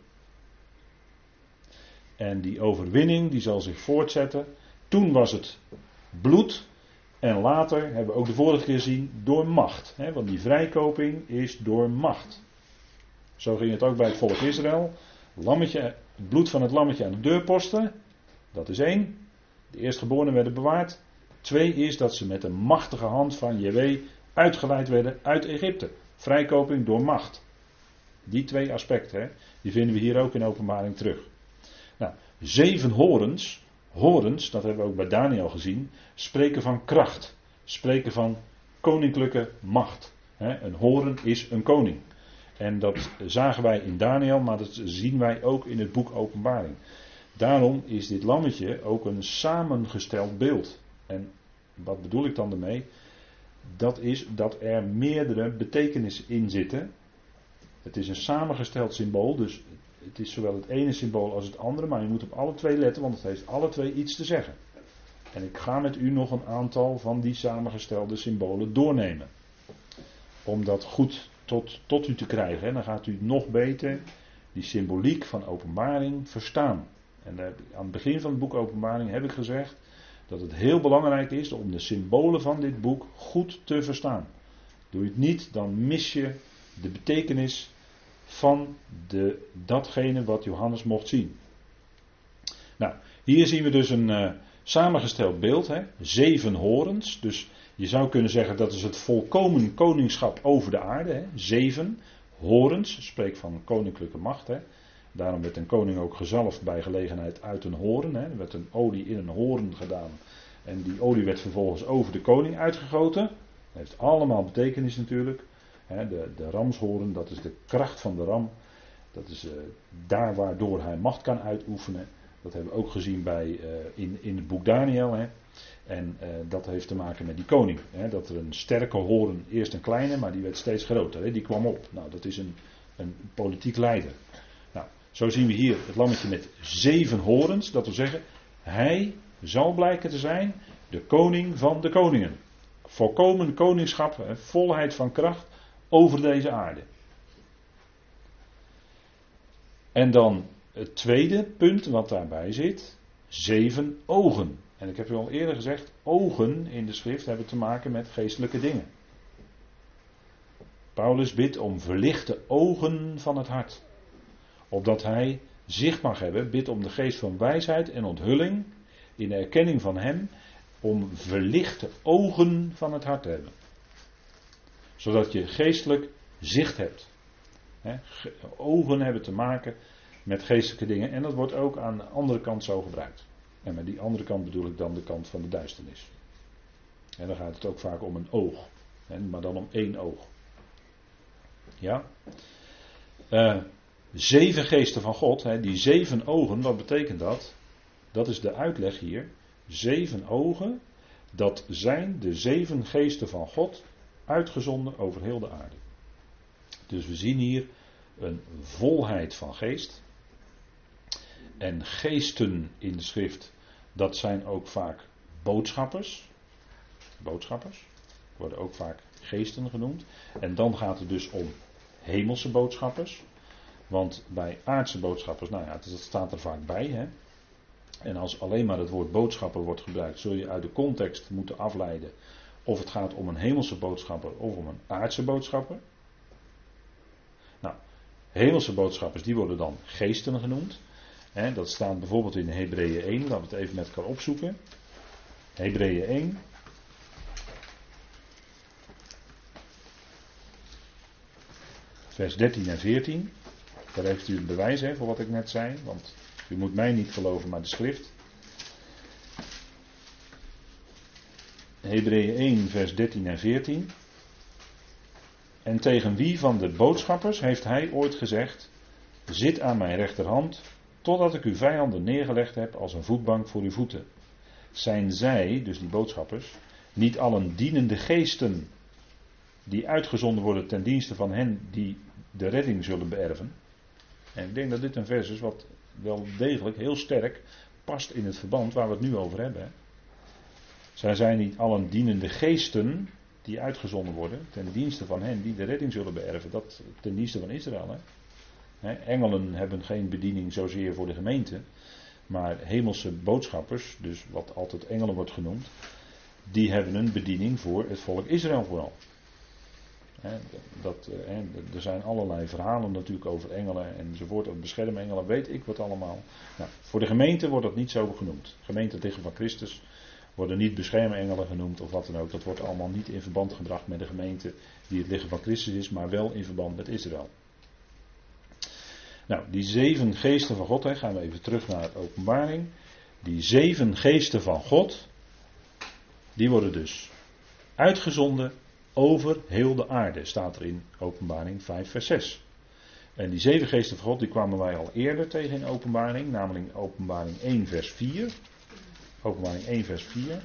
A: En die overwinning die zal zich voortzetten. Toen was het bloed. En later hebben we ook de vorige keer gezien door macht. Hè? Want die vrijkoping is door macht. Zo ging het ook bij het volk Israël. Lammetje, het bloed van het lammetje aan de deurposten. Dat is één. De eerstgeborenen werden bewaard. Twee is dat ze met de machtige hand van JW uitgeleid werden uit Egypte. Vrijkoping door macht. Die twee aspecten, hè, die vinden we hier ook in openbaring terug. Nou, zeven horens, horens, dat hebben we ook bij Daniel gezien, spreken van kracht, spreken van koninklijke macht. Een horen is een koning. En dat zagen wij in Daniel, maar dat zien wij ook in het boek Openbaring. Daarom is dit lammetje ook een samengesteld beeld. En wat bedoel ik dan ermee? Dat is dat er meerdere betekenissen in zitten. Het is een samengesteld symbool, dus het is zowel het ene symbool als het andere, maar je moet op alle twee letten, want het heeft alle twee iets te zeggen. En ik ga met u nog een aantal van die samengestelde symbolen doornemen. Om dat goed tot, tot u te krijgen. En dan gaat u nog beter die symboliek van openbaring verstaan. En aan het begin van het boek Openbaring heb ik gezegd dat het heel belangrijk is om de symbolen van dit boek goed te verstaan. Doe je het niet, dan mis je de betekenis van de, datgene wat Johannes mocht zien. Nou, hier zien we dus een uh, samengesteld beeld. Hè? Zeven horens. Dus je zou kunnen zeggen dat is het volkomen koningschap over de aarde. Hè? Zeven horens. Spreekt van koninklijke macht. Hè? Daarom werd een koning ook gezalfd bij gelegenheid uit een horen. Hè? Er werd een olie in een horen gedaan. En die olie werd vervolgens over de koning uitgegoten. Dat heeft allemaal betekenis natuurlijk. De, de ramshoren, dat is de kracht van de ram. Dat is uh, daar waardoor hij macht kan uitoefenen. Dat hebben we ook gezien bij, uh, in, in het boek Daniel. Hè. En uh, dat heeft te maken met die koning. Hè. Dat er een sterke horen, eerst een kleine, maar die werd steeds groter. Hè. Die kwam op. Nou, dat is een, een politiek leider. Zo zien we hier het lammetje met zeven horens. Dat wil zeggen, hij zal blijken te zijn de koning van de koningen. Volkomen koningschap, volheid van kracht over deze aarde. En dan het tweede punt wat daarbij zit, zeven ogen. En ik heb u al eerder gezegd, ogen in de schrift hebben te maken met geestelijke dingen. Paulus bidt om verlichte ogen van het hart. Opdat hij zicht mag hebben, bidt om de geest van wijsheid en onthulling in de erkenning van hem, om verlichte ogen van het hart te hebben zodat je geestelijk zicht hebt. ogen hebben te maken met geestelijke dingen. En dat wordt ook aan de andere kant zo gebruikt. En met die andere kant bedoel ik dan de kant van de duisternis. En dan gaat het ook vaak om een oog. maar dan om één oog. Ja. Uh, zeven geesten van God. die zeven ogen, wat betekent dat? Dat is de uitleg hier. Zeven ogen. Dat zijn de zeven geesten van God uitgezonden over heel de aarde. Dus we zien hier een volheid van geest. En geesten in de schrift, dat zijn ook vaak boodschappers. Boodschappers worden ook vaak geesten genoemd. En dan gaat het dus om hemelse boodschappers. Want bij aardse boodschappers, nou ja, dat staat er vaak bij. Hè? En als alleen maar het woord boodschapper wordt gebruikt, zul je uit de context moeten afleiden of het gaat om een hemelse boodschapper of om een aardse boodschapper. Nou, hemelse boodschappers die worden dan geesten genoemd. dat staat bijvoorbeeld in Hebreeën 1. Laten we het even met elkaar opzoeken. Hebreeën 1. Vers 13 en 14. Daar heeft u een bewijs voor wat ik net zei. Want u moet mij niet geloven, maar de schrift. Hebreeën 1, vers 13 en 14. En tegen wie van de boodschappers heeft hij ooit gezegd: Zit aan mijn rechterhand, totdat ik uw vijanden neergelegd heb als een voetbank voor uw voeten? Zijn zij, dus die boodschappers, niet allen dienende geesten die uitgezonden worden ten dienste van hen die de redding zullen beërven? En ik denk dat dit een vers is wat wel degelijk heel sterk past in het verband waar we het nu over hebben. Zij zijn niet allen dienende geesten die uitgezonden worden ten dienste van hen die de redding zullen beërven. Dat ten dienste van Israël. Hè? engelen hebben geen bediening zozeer voor de gemeente. Maar hemelse boodschappers, dus wat altijd engelen wordt genoemd, die hebben een bediening voor het volk Israël vooral. Dat, eh, er zijn allerlei verhalen natuurlijk over engelen enzovoort, over beschermengelen, weet ik wat allemaal. Nou, voor de gemeente wordt dat niet zo genoemd. Gemeente tegen van Christus worden niet beschermengelen genoemd of wat dan ook. Dat wordt allemaal niet in verband gebracht met de gemeente die het lichaam van Christus is, maar wel in verband met Israël. Nou, die zeven geesten van God, hè, gaan we even terug naar de openbaring. Die zeven geesten van God, die worden dus uitgezonden over heel de aarde, staat er in Openbaring 5, vers 6. En die zeven geesten van God, die kwamen wij al eerder tegen in Openbaring, namelijk in Openbaring 1, vers 4. Openbaring 1, vers 4.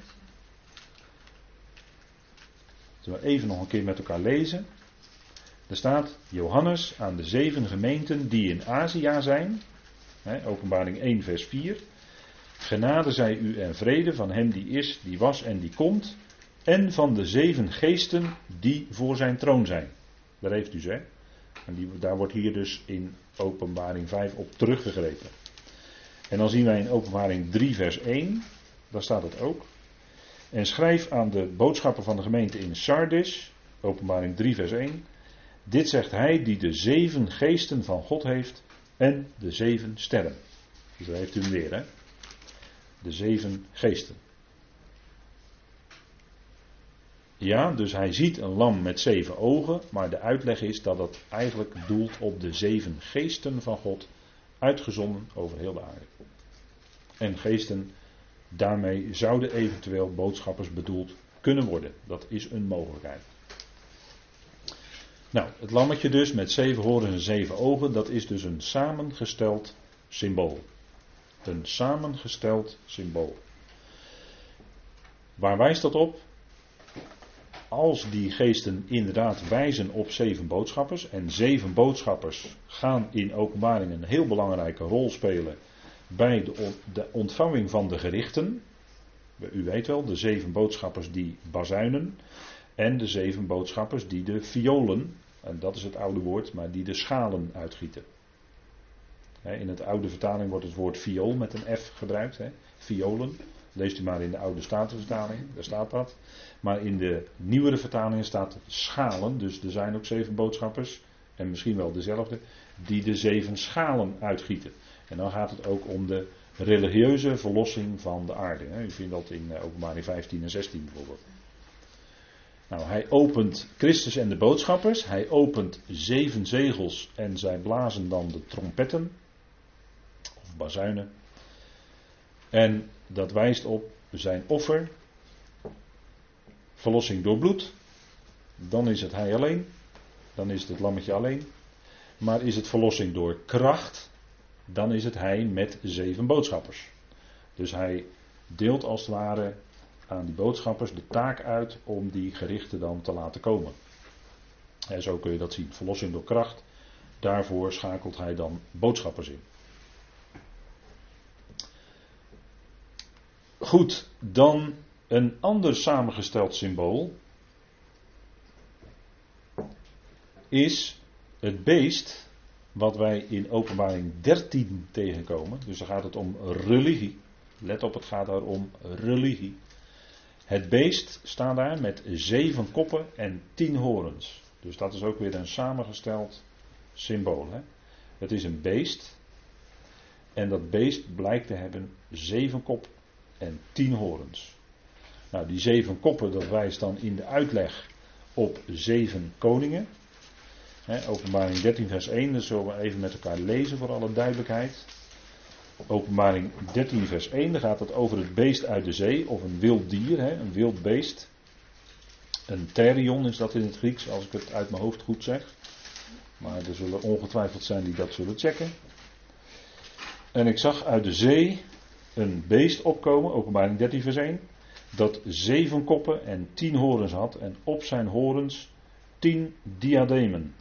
A: Zullen we even nog een keer met elkaar lezen. Er staat Johannes aan de zeven gemeenten die in Azië zijn. Openbaring 1, vers 4. Genade zij u en vrede van hem die is, die was en die komt. En van de zeven geesten die voor zijn troon zijn. Daar heeft u ze. En die, daar wordt hier dus in openbaring 5 op teruggegrepen. En dan zien wij in openbaring 3, vers 1. Daar staat het ook. En schrijf aan de boodschappen van de gemeente in Sardis. Openbaring 3, vers 1. Dit zegt hij die de zeven geesten van God heeft en de zeven sterren. Dus daar heeft u hem weer, hè? De zeven geesten. Ja, dus hij ziet een lam met zeven ogen, maar de uitleg is dat het eigenlijk doelt op de zeven geesten van God, uitgezonden over heel de aarde. En geesten, daarmee zouden eventueel boodschappers bedoeld kunnen worden. Dat is een mogelijkheid. Nou, het lammetje dus met zeven horens en zeven ogen, dat is dus een samengesteld symbool. Een samengesteld symbool. Waar wijst dat op? Als die geesten inderdaad wijzen op zeven boodschappers, en zeven boodschappers gaan in openbaring een heel belangrijke rol spelen bij de, de ontvanging van de gerichten. U weet wel, de zeven boodschappers die bazuinen. En de zeven boodschappers die de violen, en dat is het oude woord, maar die de schalen uitgieten. In het oude vertaling wordt het woord viool met een F gebruikt. Violen. Leest u maar in de oude statenvertaling, daar staat dat. Maar in de nieuwere vertalingen staat schalen. Dus er zijn ook zeven boodschappers, en misschien wel dezelfde, die de zeven schalen uitgieten. En dan gaat het ook om de religieuze verlossing van de aarde. U vindt dat in eh, openbaring 15 en 16 bijvoorbeeld. Nou, hij opent Christus en de boodschappers. Hij opent zeven zegels en zij blazen dan de trompetten. Of bazuinen. En dat wijst op zijn offer. Verlossing door bloed. Dan is het hij alleen. Dan is het het lammetje alleen. Maar is het verlossing door kracht. Dan is het hij met zeven boodschappers. Dus hij deelt als het ware aan die boodschappers de taak uit om die gerichten dan te laten komen. En zo kun je dat zien. Verlossing door kracht. Daarvoor schakelt hij dan boodschappers in. Goed, dan een ander samengesteld symbool is het beest wat wij in openbaring 13 tegenkomen. Dus dan gaat het om religie. Let op, het gaat daar om religie. Het beest staat daar met zeven koppen en tien horens. Dus dat is ook weer een samengesteld symbool. Hè? Het is een beest. En dat beest blijkt te hebben zeven koppen en tien horens. Nou, die zeven koppen, dat wijst dan in de uitleg op zeven koningen. Openbaring 13, vers 1, dat zullen we even met elkaar lezen voor alle duidelijkheid. Openbaring 13, vers 1, daar gaat het over het beest uit de zee, of een wild dier, een wild beest. Een therion is dat in het Grieks, als ik het uit mijn hoofd goed zeg. Maar er zullen ongetwijfeld zijn die dat zullen checken. En ik zag uit de zee een beest opkomen, openbaring 13 vers 1, dat zeven koppen en tien horens had en op zijn horens tien diademen.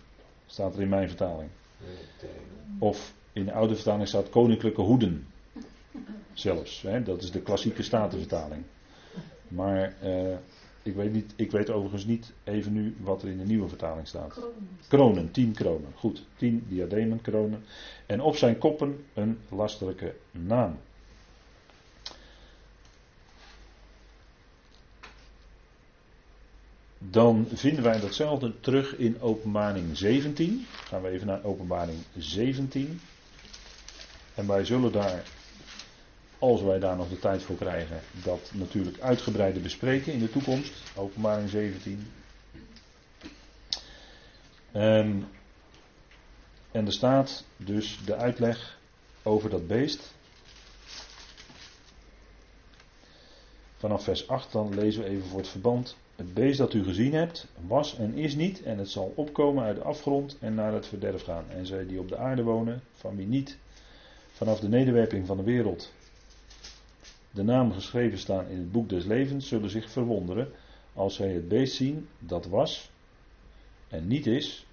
A: Staat er in mijn vertaling. Of in de oude vertaling staat koninklijke hoeden. Zelfs, hè? dat is de klassieke statenvertaling. Maar uh, ik, weet niet, ik weet overigens niet even nu wat er in de nieuwe vertaling staat. Kronen, kronen tien kronen. Goed, tien diademen, kronen. En op zijn koppen een lastelijke naam. Dan vinden wij datzelfde terug in openbaring 17. Gaan we even naar openbaring 17. En wij zullen daar, als wij daar nog de tijd voor krijgen, dat natuurlijk uitgebreider bespreken in de toekomst. Openbaring 17. En En er staat dus de uitleg over dat beest. Vanaf vers 8 dan lezen we even voor het verband. Het beest dat u gezien hebt, was en is niet, en het zal opkomen uit de afgrond en naar het verderf gaan. En zij die op de aarde wonen, van wie niet vanaf de nederwerping van de wereld de namen geschreven staan in het boek des levens, zullen zich verwonderen als zij het beest zien dat was en niet is,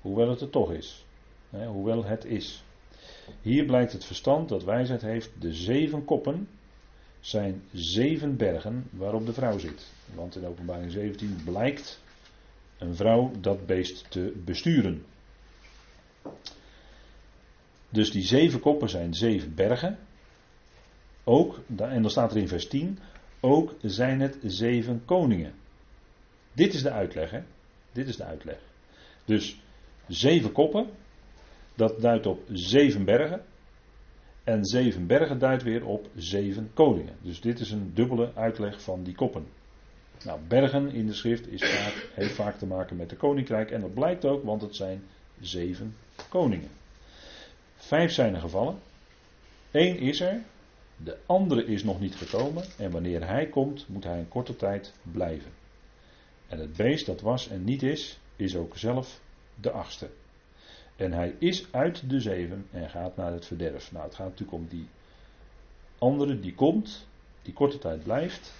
A: hoewel het er toch is. hoewel het is. Hier blijkt het verstand dat wijsheid heeft. De zeven koppen zijn zeven bergen waarop de vrouw zit. Want in openbaring 17 blijkt een vrouw dat beest te besturen. Dus die zeven koppen zijn zeven bergen. Ook, en dan staat er in vers 10, ook zijn het zeven koningen. Dit is de uitleg, hè? Dit is de uitleg. Dus zeven koppen, dat duidt op zeven bergen. En zeven bergen duidt weer op zeven koningen. Dus dit is een dubbele uitleg van die koppen. Nou, bergen in de schrift is vaak, heeft vaak te maken met de koninkrijk. En dat blijkt ook, want het zijn zeven koningen. Vijf zijn er gevallen. Eén is er. De andere is nog niet gekomen. En wanneer hij komt, moet hij een korte tijd blijven. En het beest dat was en niet is, is ook zelf de achtste. En hij is uit de zeven en gaat naar het verderf. Nou, het gaat natuurlijk om die andere die komt, die korte tijd blijft.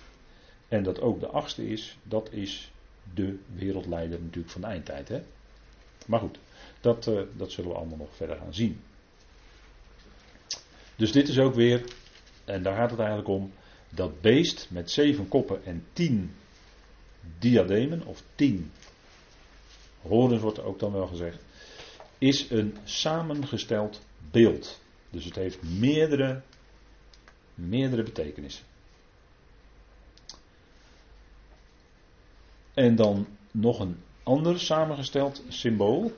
A: En dat ook de achtste is, dat is de wereldleider natuurlijk van de eindtijd. Hè? Maar goed, dat, uh, dat zullen we allemaal nog verder gaan zien. Dus dit is ook weer, en daar gaat het eigenlijk om, dat beest met zeven koppen en tien diademen, of tien horens wordt er ook dan wel gezegd, is een samengesteld beeld. Dus het heeft meerdere, meerdere betekenissen. En dan nog een ander samengesteld symbool.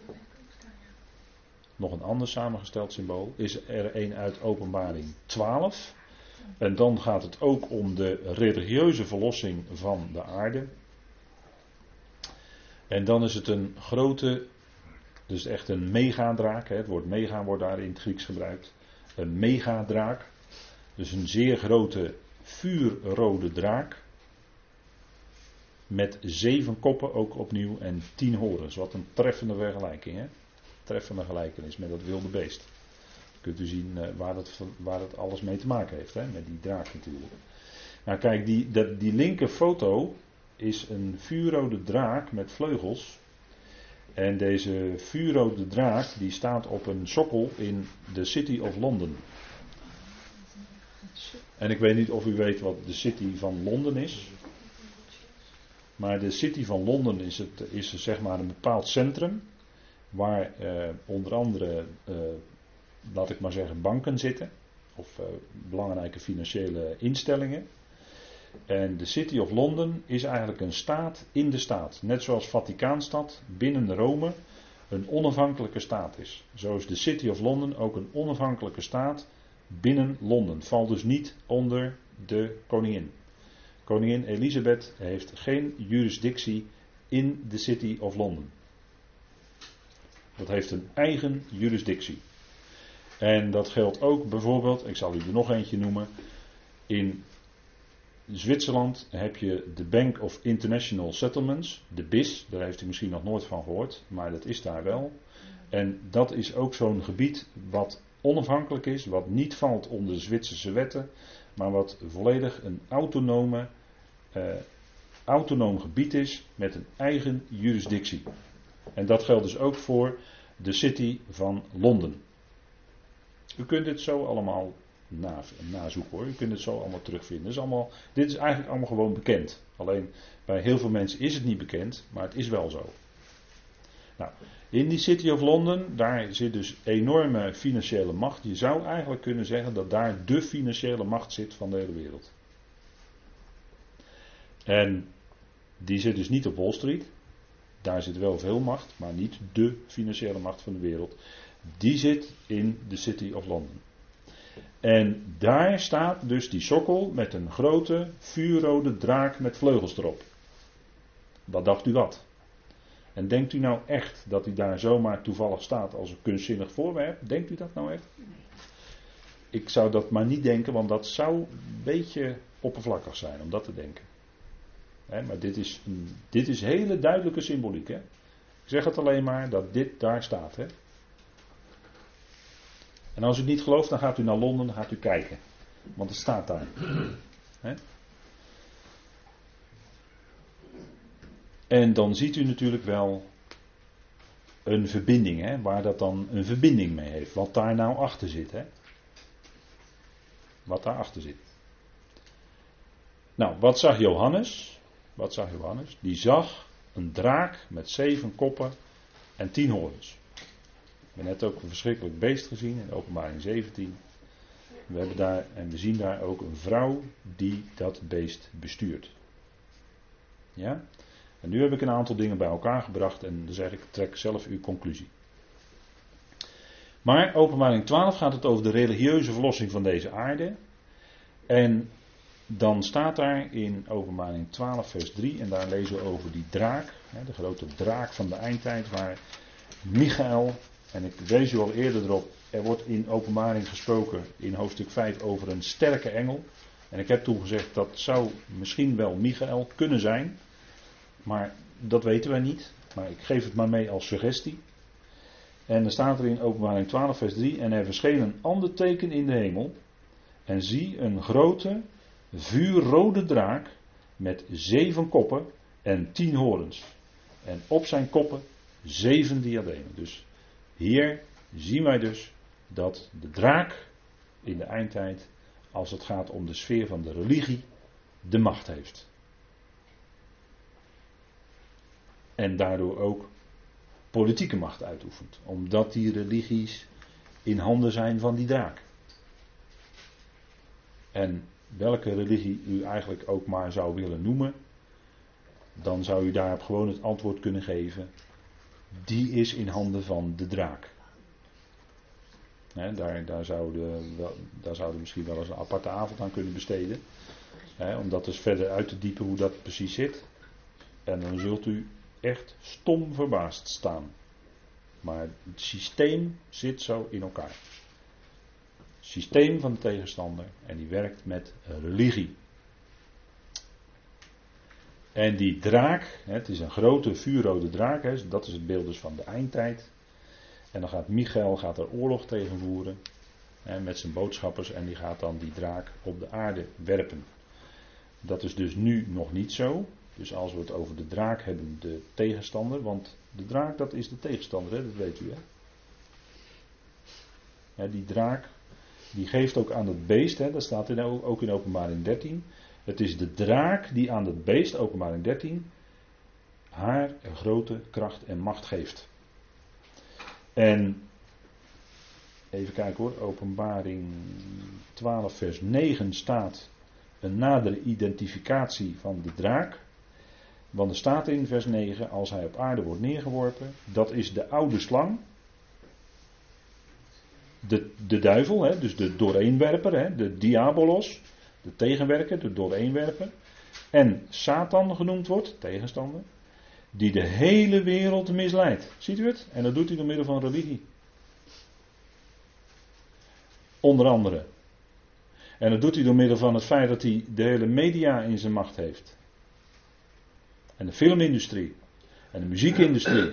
A: Nog een ander samengesteld symbool is er een uit Openbaring 12. En dan gaat het ook om de religieuze verlossing van de aarde. En dan is het een grote, dus echt een megadraak. Het woord mega wordt daar in het Grieks gebruikt. Een megadraak. Dus een zeer grote vuurrode draak. Met zeven koppen ook opnieuw en tien horens. Wat een treffende vergelijking. Hè? Treffende gelijkenis met dat wilde beest. Kunt u zien uh, waar, het, waar het alles mee te maken heeft. Hè? Met die draak natuurlijk. Nou kijk, die, die, die linker foto is een vuurrode draak met vleugels. En deze vuurrode draak die staat op een sokkel in de City of London. En ik weet niet of u weet wat de City van Londen is. Maar de City van Londen is, het, is zeg maar een bepaald centrum. Waar eh, onder andere, eh, laat ik maar zeggen, banken zitten. Of eh, belangrijke financiële instellingen. En de City of London is eigenlijk een staat in de staat. Net zoals Vaticaanstad binnen Rome een onafhankelijke staat is. Zo is de City of London ook een onafhankelijke staat binnen Londen. Valt dus niet onder de koningin. Koningin Elisabeth heeft geen jurisdictie in de City of London. Dat heeft een eigen jurisdictie. En dat geldt ook bijvoorbeeld, ik zal u er nog eentje noemen, in Zwitserland heb je de Bank of International Settlements, de BIS, daar heeft u misschien nog nooit van gehoord, maar dat is daar wel. En dat is ook zo'n gebied wat onafhankelijk is, wat niet valt onder de Zwitserse wetten, maar wat volledig een autonome, eh, autonoom gebied is met een eigen jurisdictie. En dat geldt dus ook voor de City van Londen. U kunt dit zo allemaal na, nazoeken hoor. Je kunt het zo allemaal terugvinden. Is allemaal, dit is eigenlijk allemaal gewoon bekend. Alleen bij heel veel mensen is het niet bekend, maar het is wel zo. Nou, in die City of London, daar zit dus enorme financiële macht. Je zou eigenlijk kunnen zeggen dat daar de financiële macht zit van de hele wereld. En die zit dus niet op Wall Street. Daar zit wel veel macht, maar niet de financiële macht van de wereld. Die zit in de City of London. En daar staat dus die sokkel met een grote vuurrode draak met vleugels erop. Wat dacht u wat? En denkt u nou echt dat hij daar zomaar toevallig staat als een kunstzinnig voorwerp? Denkt u dat nou echt? Ik zou dat maar niet denken, want dat zou een beetje oppervlakkig zijn om dat te denken. maar dit is, dit is hele duidelijke symboliek. Hè? Ik zeg het alleen maar dat dit daar staat. Hè? En als u niet gelooft, dan gaat u naar Londen, dan gaat u kijken. Want het staat daar. En dan ziet u natuurlijk wel een verbinding, hè, waar dat dan een verbinding mee heeft. Wat daar nou achter zit. Hè. Wat daar achter zit. Nou, wat zag Johannes? Wat zag Johannes? Die zag een draak met zeven koppen en tien horens. We hebben net ook een verschrikkelijk beest gezien in openbaring 17. We hebben daar, en we zien daar ook een vrouw die dat beest bestuurt. Ja? En nu heb ik een aantal dingen bij elkaar gebracht en dan zeg ik, trek zelf uw conclusie. Maar openbaring 12 gaat het over de religieuze verlossing van deze aarde. En dan staat daar in openbaring 12 vers 3, en daar lezen we over die draak, de grote draak van de eindtijd, waar Michael, en ik wees u al eerder erop, er wordt in openbaring gesproken in hoofdstuk 5 over een sterke engel. En ik heb toen gezegd dat zou misschien wel Michael kunnen zijn. Maar dat weten wij niet. Maar ik geef het maar mee als suggestie. En dan staat er in openbaring 12 vers 3. En er verscheen een ander teken in de hemel. En zie een grote vuurrode draak met zeven koppen en tien horens. En op zijn koppen zeven diademen. Dus hier zien wij dus dat de draak in de eindtijd, als het gaat om de sfeer van de religie, de macht heeft. En daardoor ook politieke macht uitoefent. Omdat die religies in handen zijn van die draak. En welke religie u eigenlijk ook maar zou willen noemen, dan zou u daarop gewoon het antwoord kunnen geven. Die is in handen van de draak daar, daar, zouden, daar zouden misschien wel eens een aparte avond aan kunnen besteden. om dat dus verder uit te diepen hoe dat precies zit. En dan zult u echt stom verbaasd staan. Maar het systeem zit zo in elkaar. Het systeem van de tegenstander. En die werkt met religie. En die draak, het is een grote vuurrode draak, dat is het beeld dus van de eindtijd. En dan gaat Michael gaat er oorlog tegen voeren met zijn boodschappers en die gaat dan die draak op de aarde werpen. Dat is dus nu nog niet zo. Dus als we het over de draak hebben, de tegenstander, want de draak dat is de tegenstander, dat weet u hè. die draak, die geeft ook aan het beest, dat staat in, ook in openbaring 13. Het is de draak die aan het beest, openbaring 13, haar grote kracht en macht geeft. En even kijken hoor, openbaring 12 vers 9 staat een nadere identificatie van de draak. Want er staat in vers 9, als hij op aarde wordt neergeworpen, dat is de oude slang. De, de duivel, hè, dus de dooreenwerper, hè, de diabolos, de tegenwerker, de dooreenwerper. En Satan genoemd wordt, tegenstander die de hele wereld misleidt. Ziet u het? En dat doet hij door middel van religie. Onder andere. En dat doet hij door middel van het feit dat hij de hele media in zijn macht heeft. En de filmindustrie. En de muziekindustrie.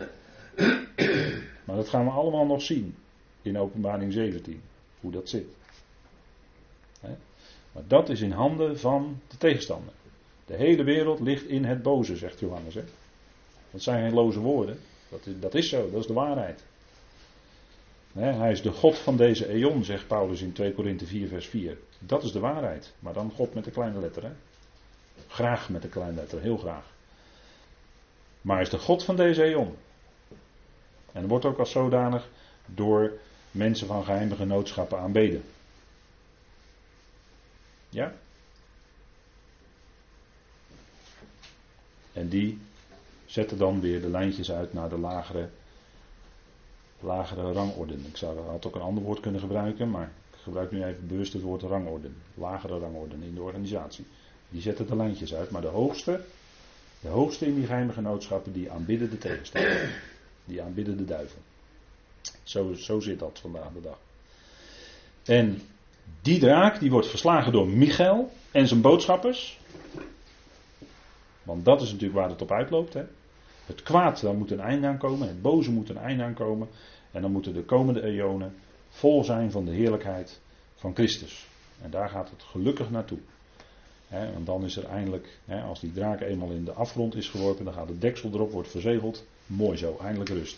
A: Maar dat gaan we allemaal nog zien in openbaring 17. Hoe dat zit. Maar dat is in handen van de tegenstander. De hele wereld ligt in het boze, zegt Johannes. Hè? Dat zijn geen loze woorden. Dat is, dat is zo, dat is de waarheid. hij is de God van deze eon, zegt Paulus in 2 Korinthe 4, vers 4. Dat is de waarheid. Maar dan God met de kleine letter. Hè? Graag met de kleine letter, heel graag. Maar hij is de God van deze eon. En wordt ook als zodanig door mensen van geheime genootschappen aanbeden. Ja? En die zetten dan weer de lijntjes uit naar de lagere, lagere rangorde. Ik zou, had ook een ander woord kunnen gebruiken, maar ik gebruik nu even bewust het woord rangorde. Lagere rangorde in de organisatie. Die zetten de lijntjes uit, maar de hoogste, De hoogste in die geheime genootschappen, die aanbidden de tegenstander. Die aanbidden de duivel. Zo, zo zit dat vandaag de dag. En die draak die wordt verslagen door Michael en zijn boodschappers. Want dat is natuurlijk waar het op uitloopt. Hè? Het kwaad, daar moet een einde aan komen. Het boze moet een einde aan komen. En dan moeten de komende eonen vol zijn van de heerlijkheid van Christus. En daar gaat het gelukkig naartoe. En dan is er eindelijk, als die draak eenmaal in de afgrond is geworpen, dan gaat de deksel erop, wordt verzegeld. Mooi zo, eindelijk rust.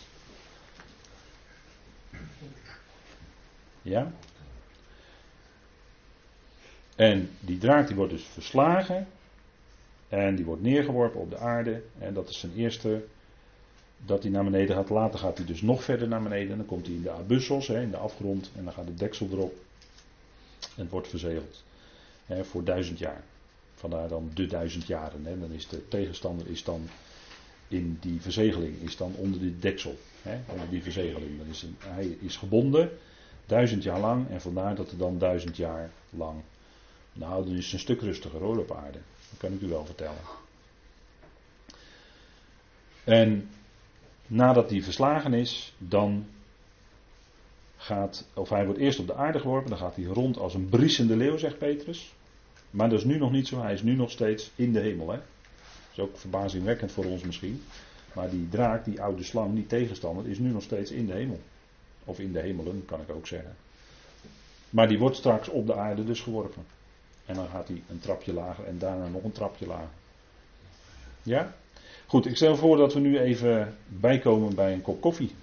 A: Ja? En die draak die wordt dus verslagen. En die wordt neergeworpen op de aarde. En dat is zijn eerste. Dat hij naar beneden gaat. Later gaat hij dus nog verder naar beneden. En dan komt hij in de abyssos, in de afgrond. En dan gaat de deksel erop. En wordt verzegeld. Hè, voor duizend jaar. Vandaar dan de duizend jaren. Hè. Dan is de tegenstander is dan in die verzegeling. Is dan onder die deksel. Hè, onder die verzegeling. Dan is hij is gebonden. Duizend jaar lang. En vandaar dat er dan duizend jaar lang. Nou, dan is een stuk rustiger hoor op aarde. Dat kan ik u wel vertellen. En nadat hij verslagen is, dan gaat, of hij wordt eerst op de aarde geworpen, dan gaat hij rond als een briesende leeuw, zegt Petrus. Maar dat is nu nog niet zo, hij is nu nog steeds in de hemel. Hè? Dat is ook verbazingwekkend voor ons misschien. Maar die draak, die oude slang, die tegenstander, is nu nog steeds in de hemel. Of in de hemelen, kan ik ook zeggen. Maar die wordt straks op de aarde dus geworpen. En dan gaat hij een trapje lager en daarna nog een trapje lager. Ja? Goed, ik stel voor dat we nu even bijkomen bij een kop koffie.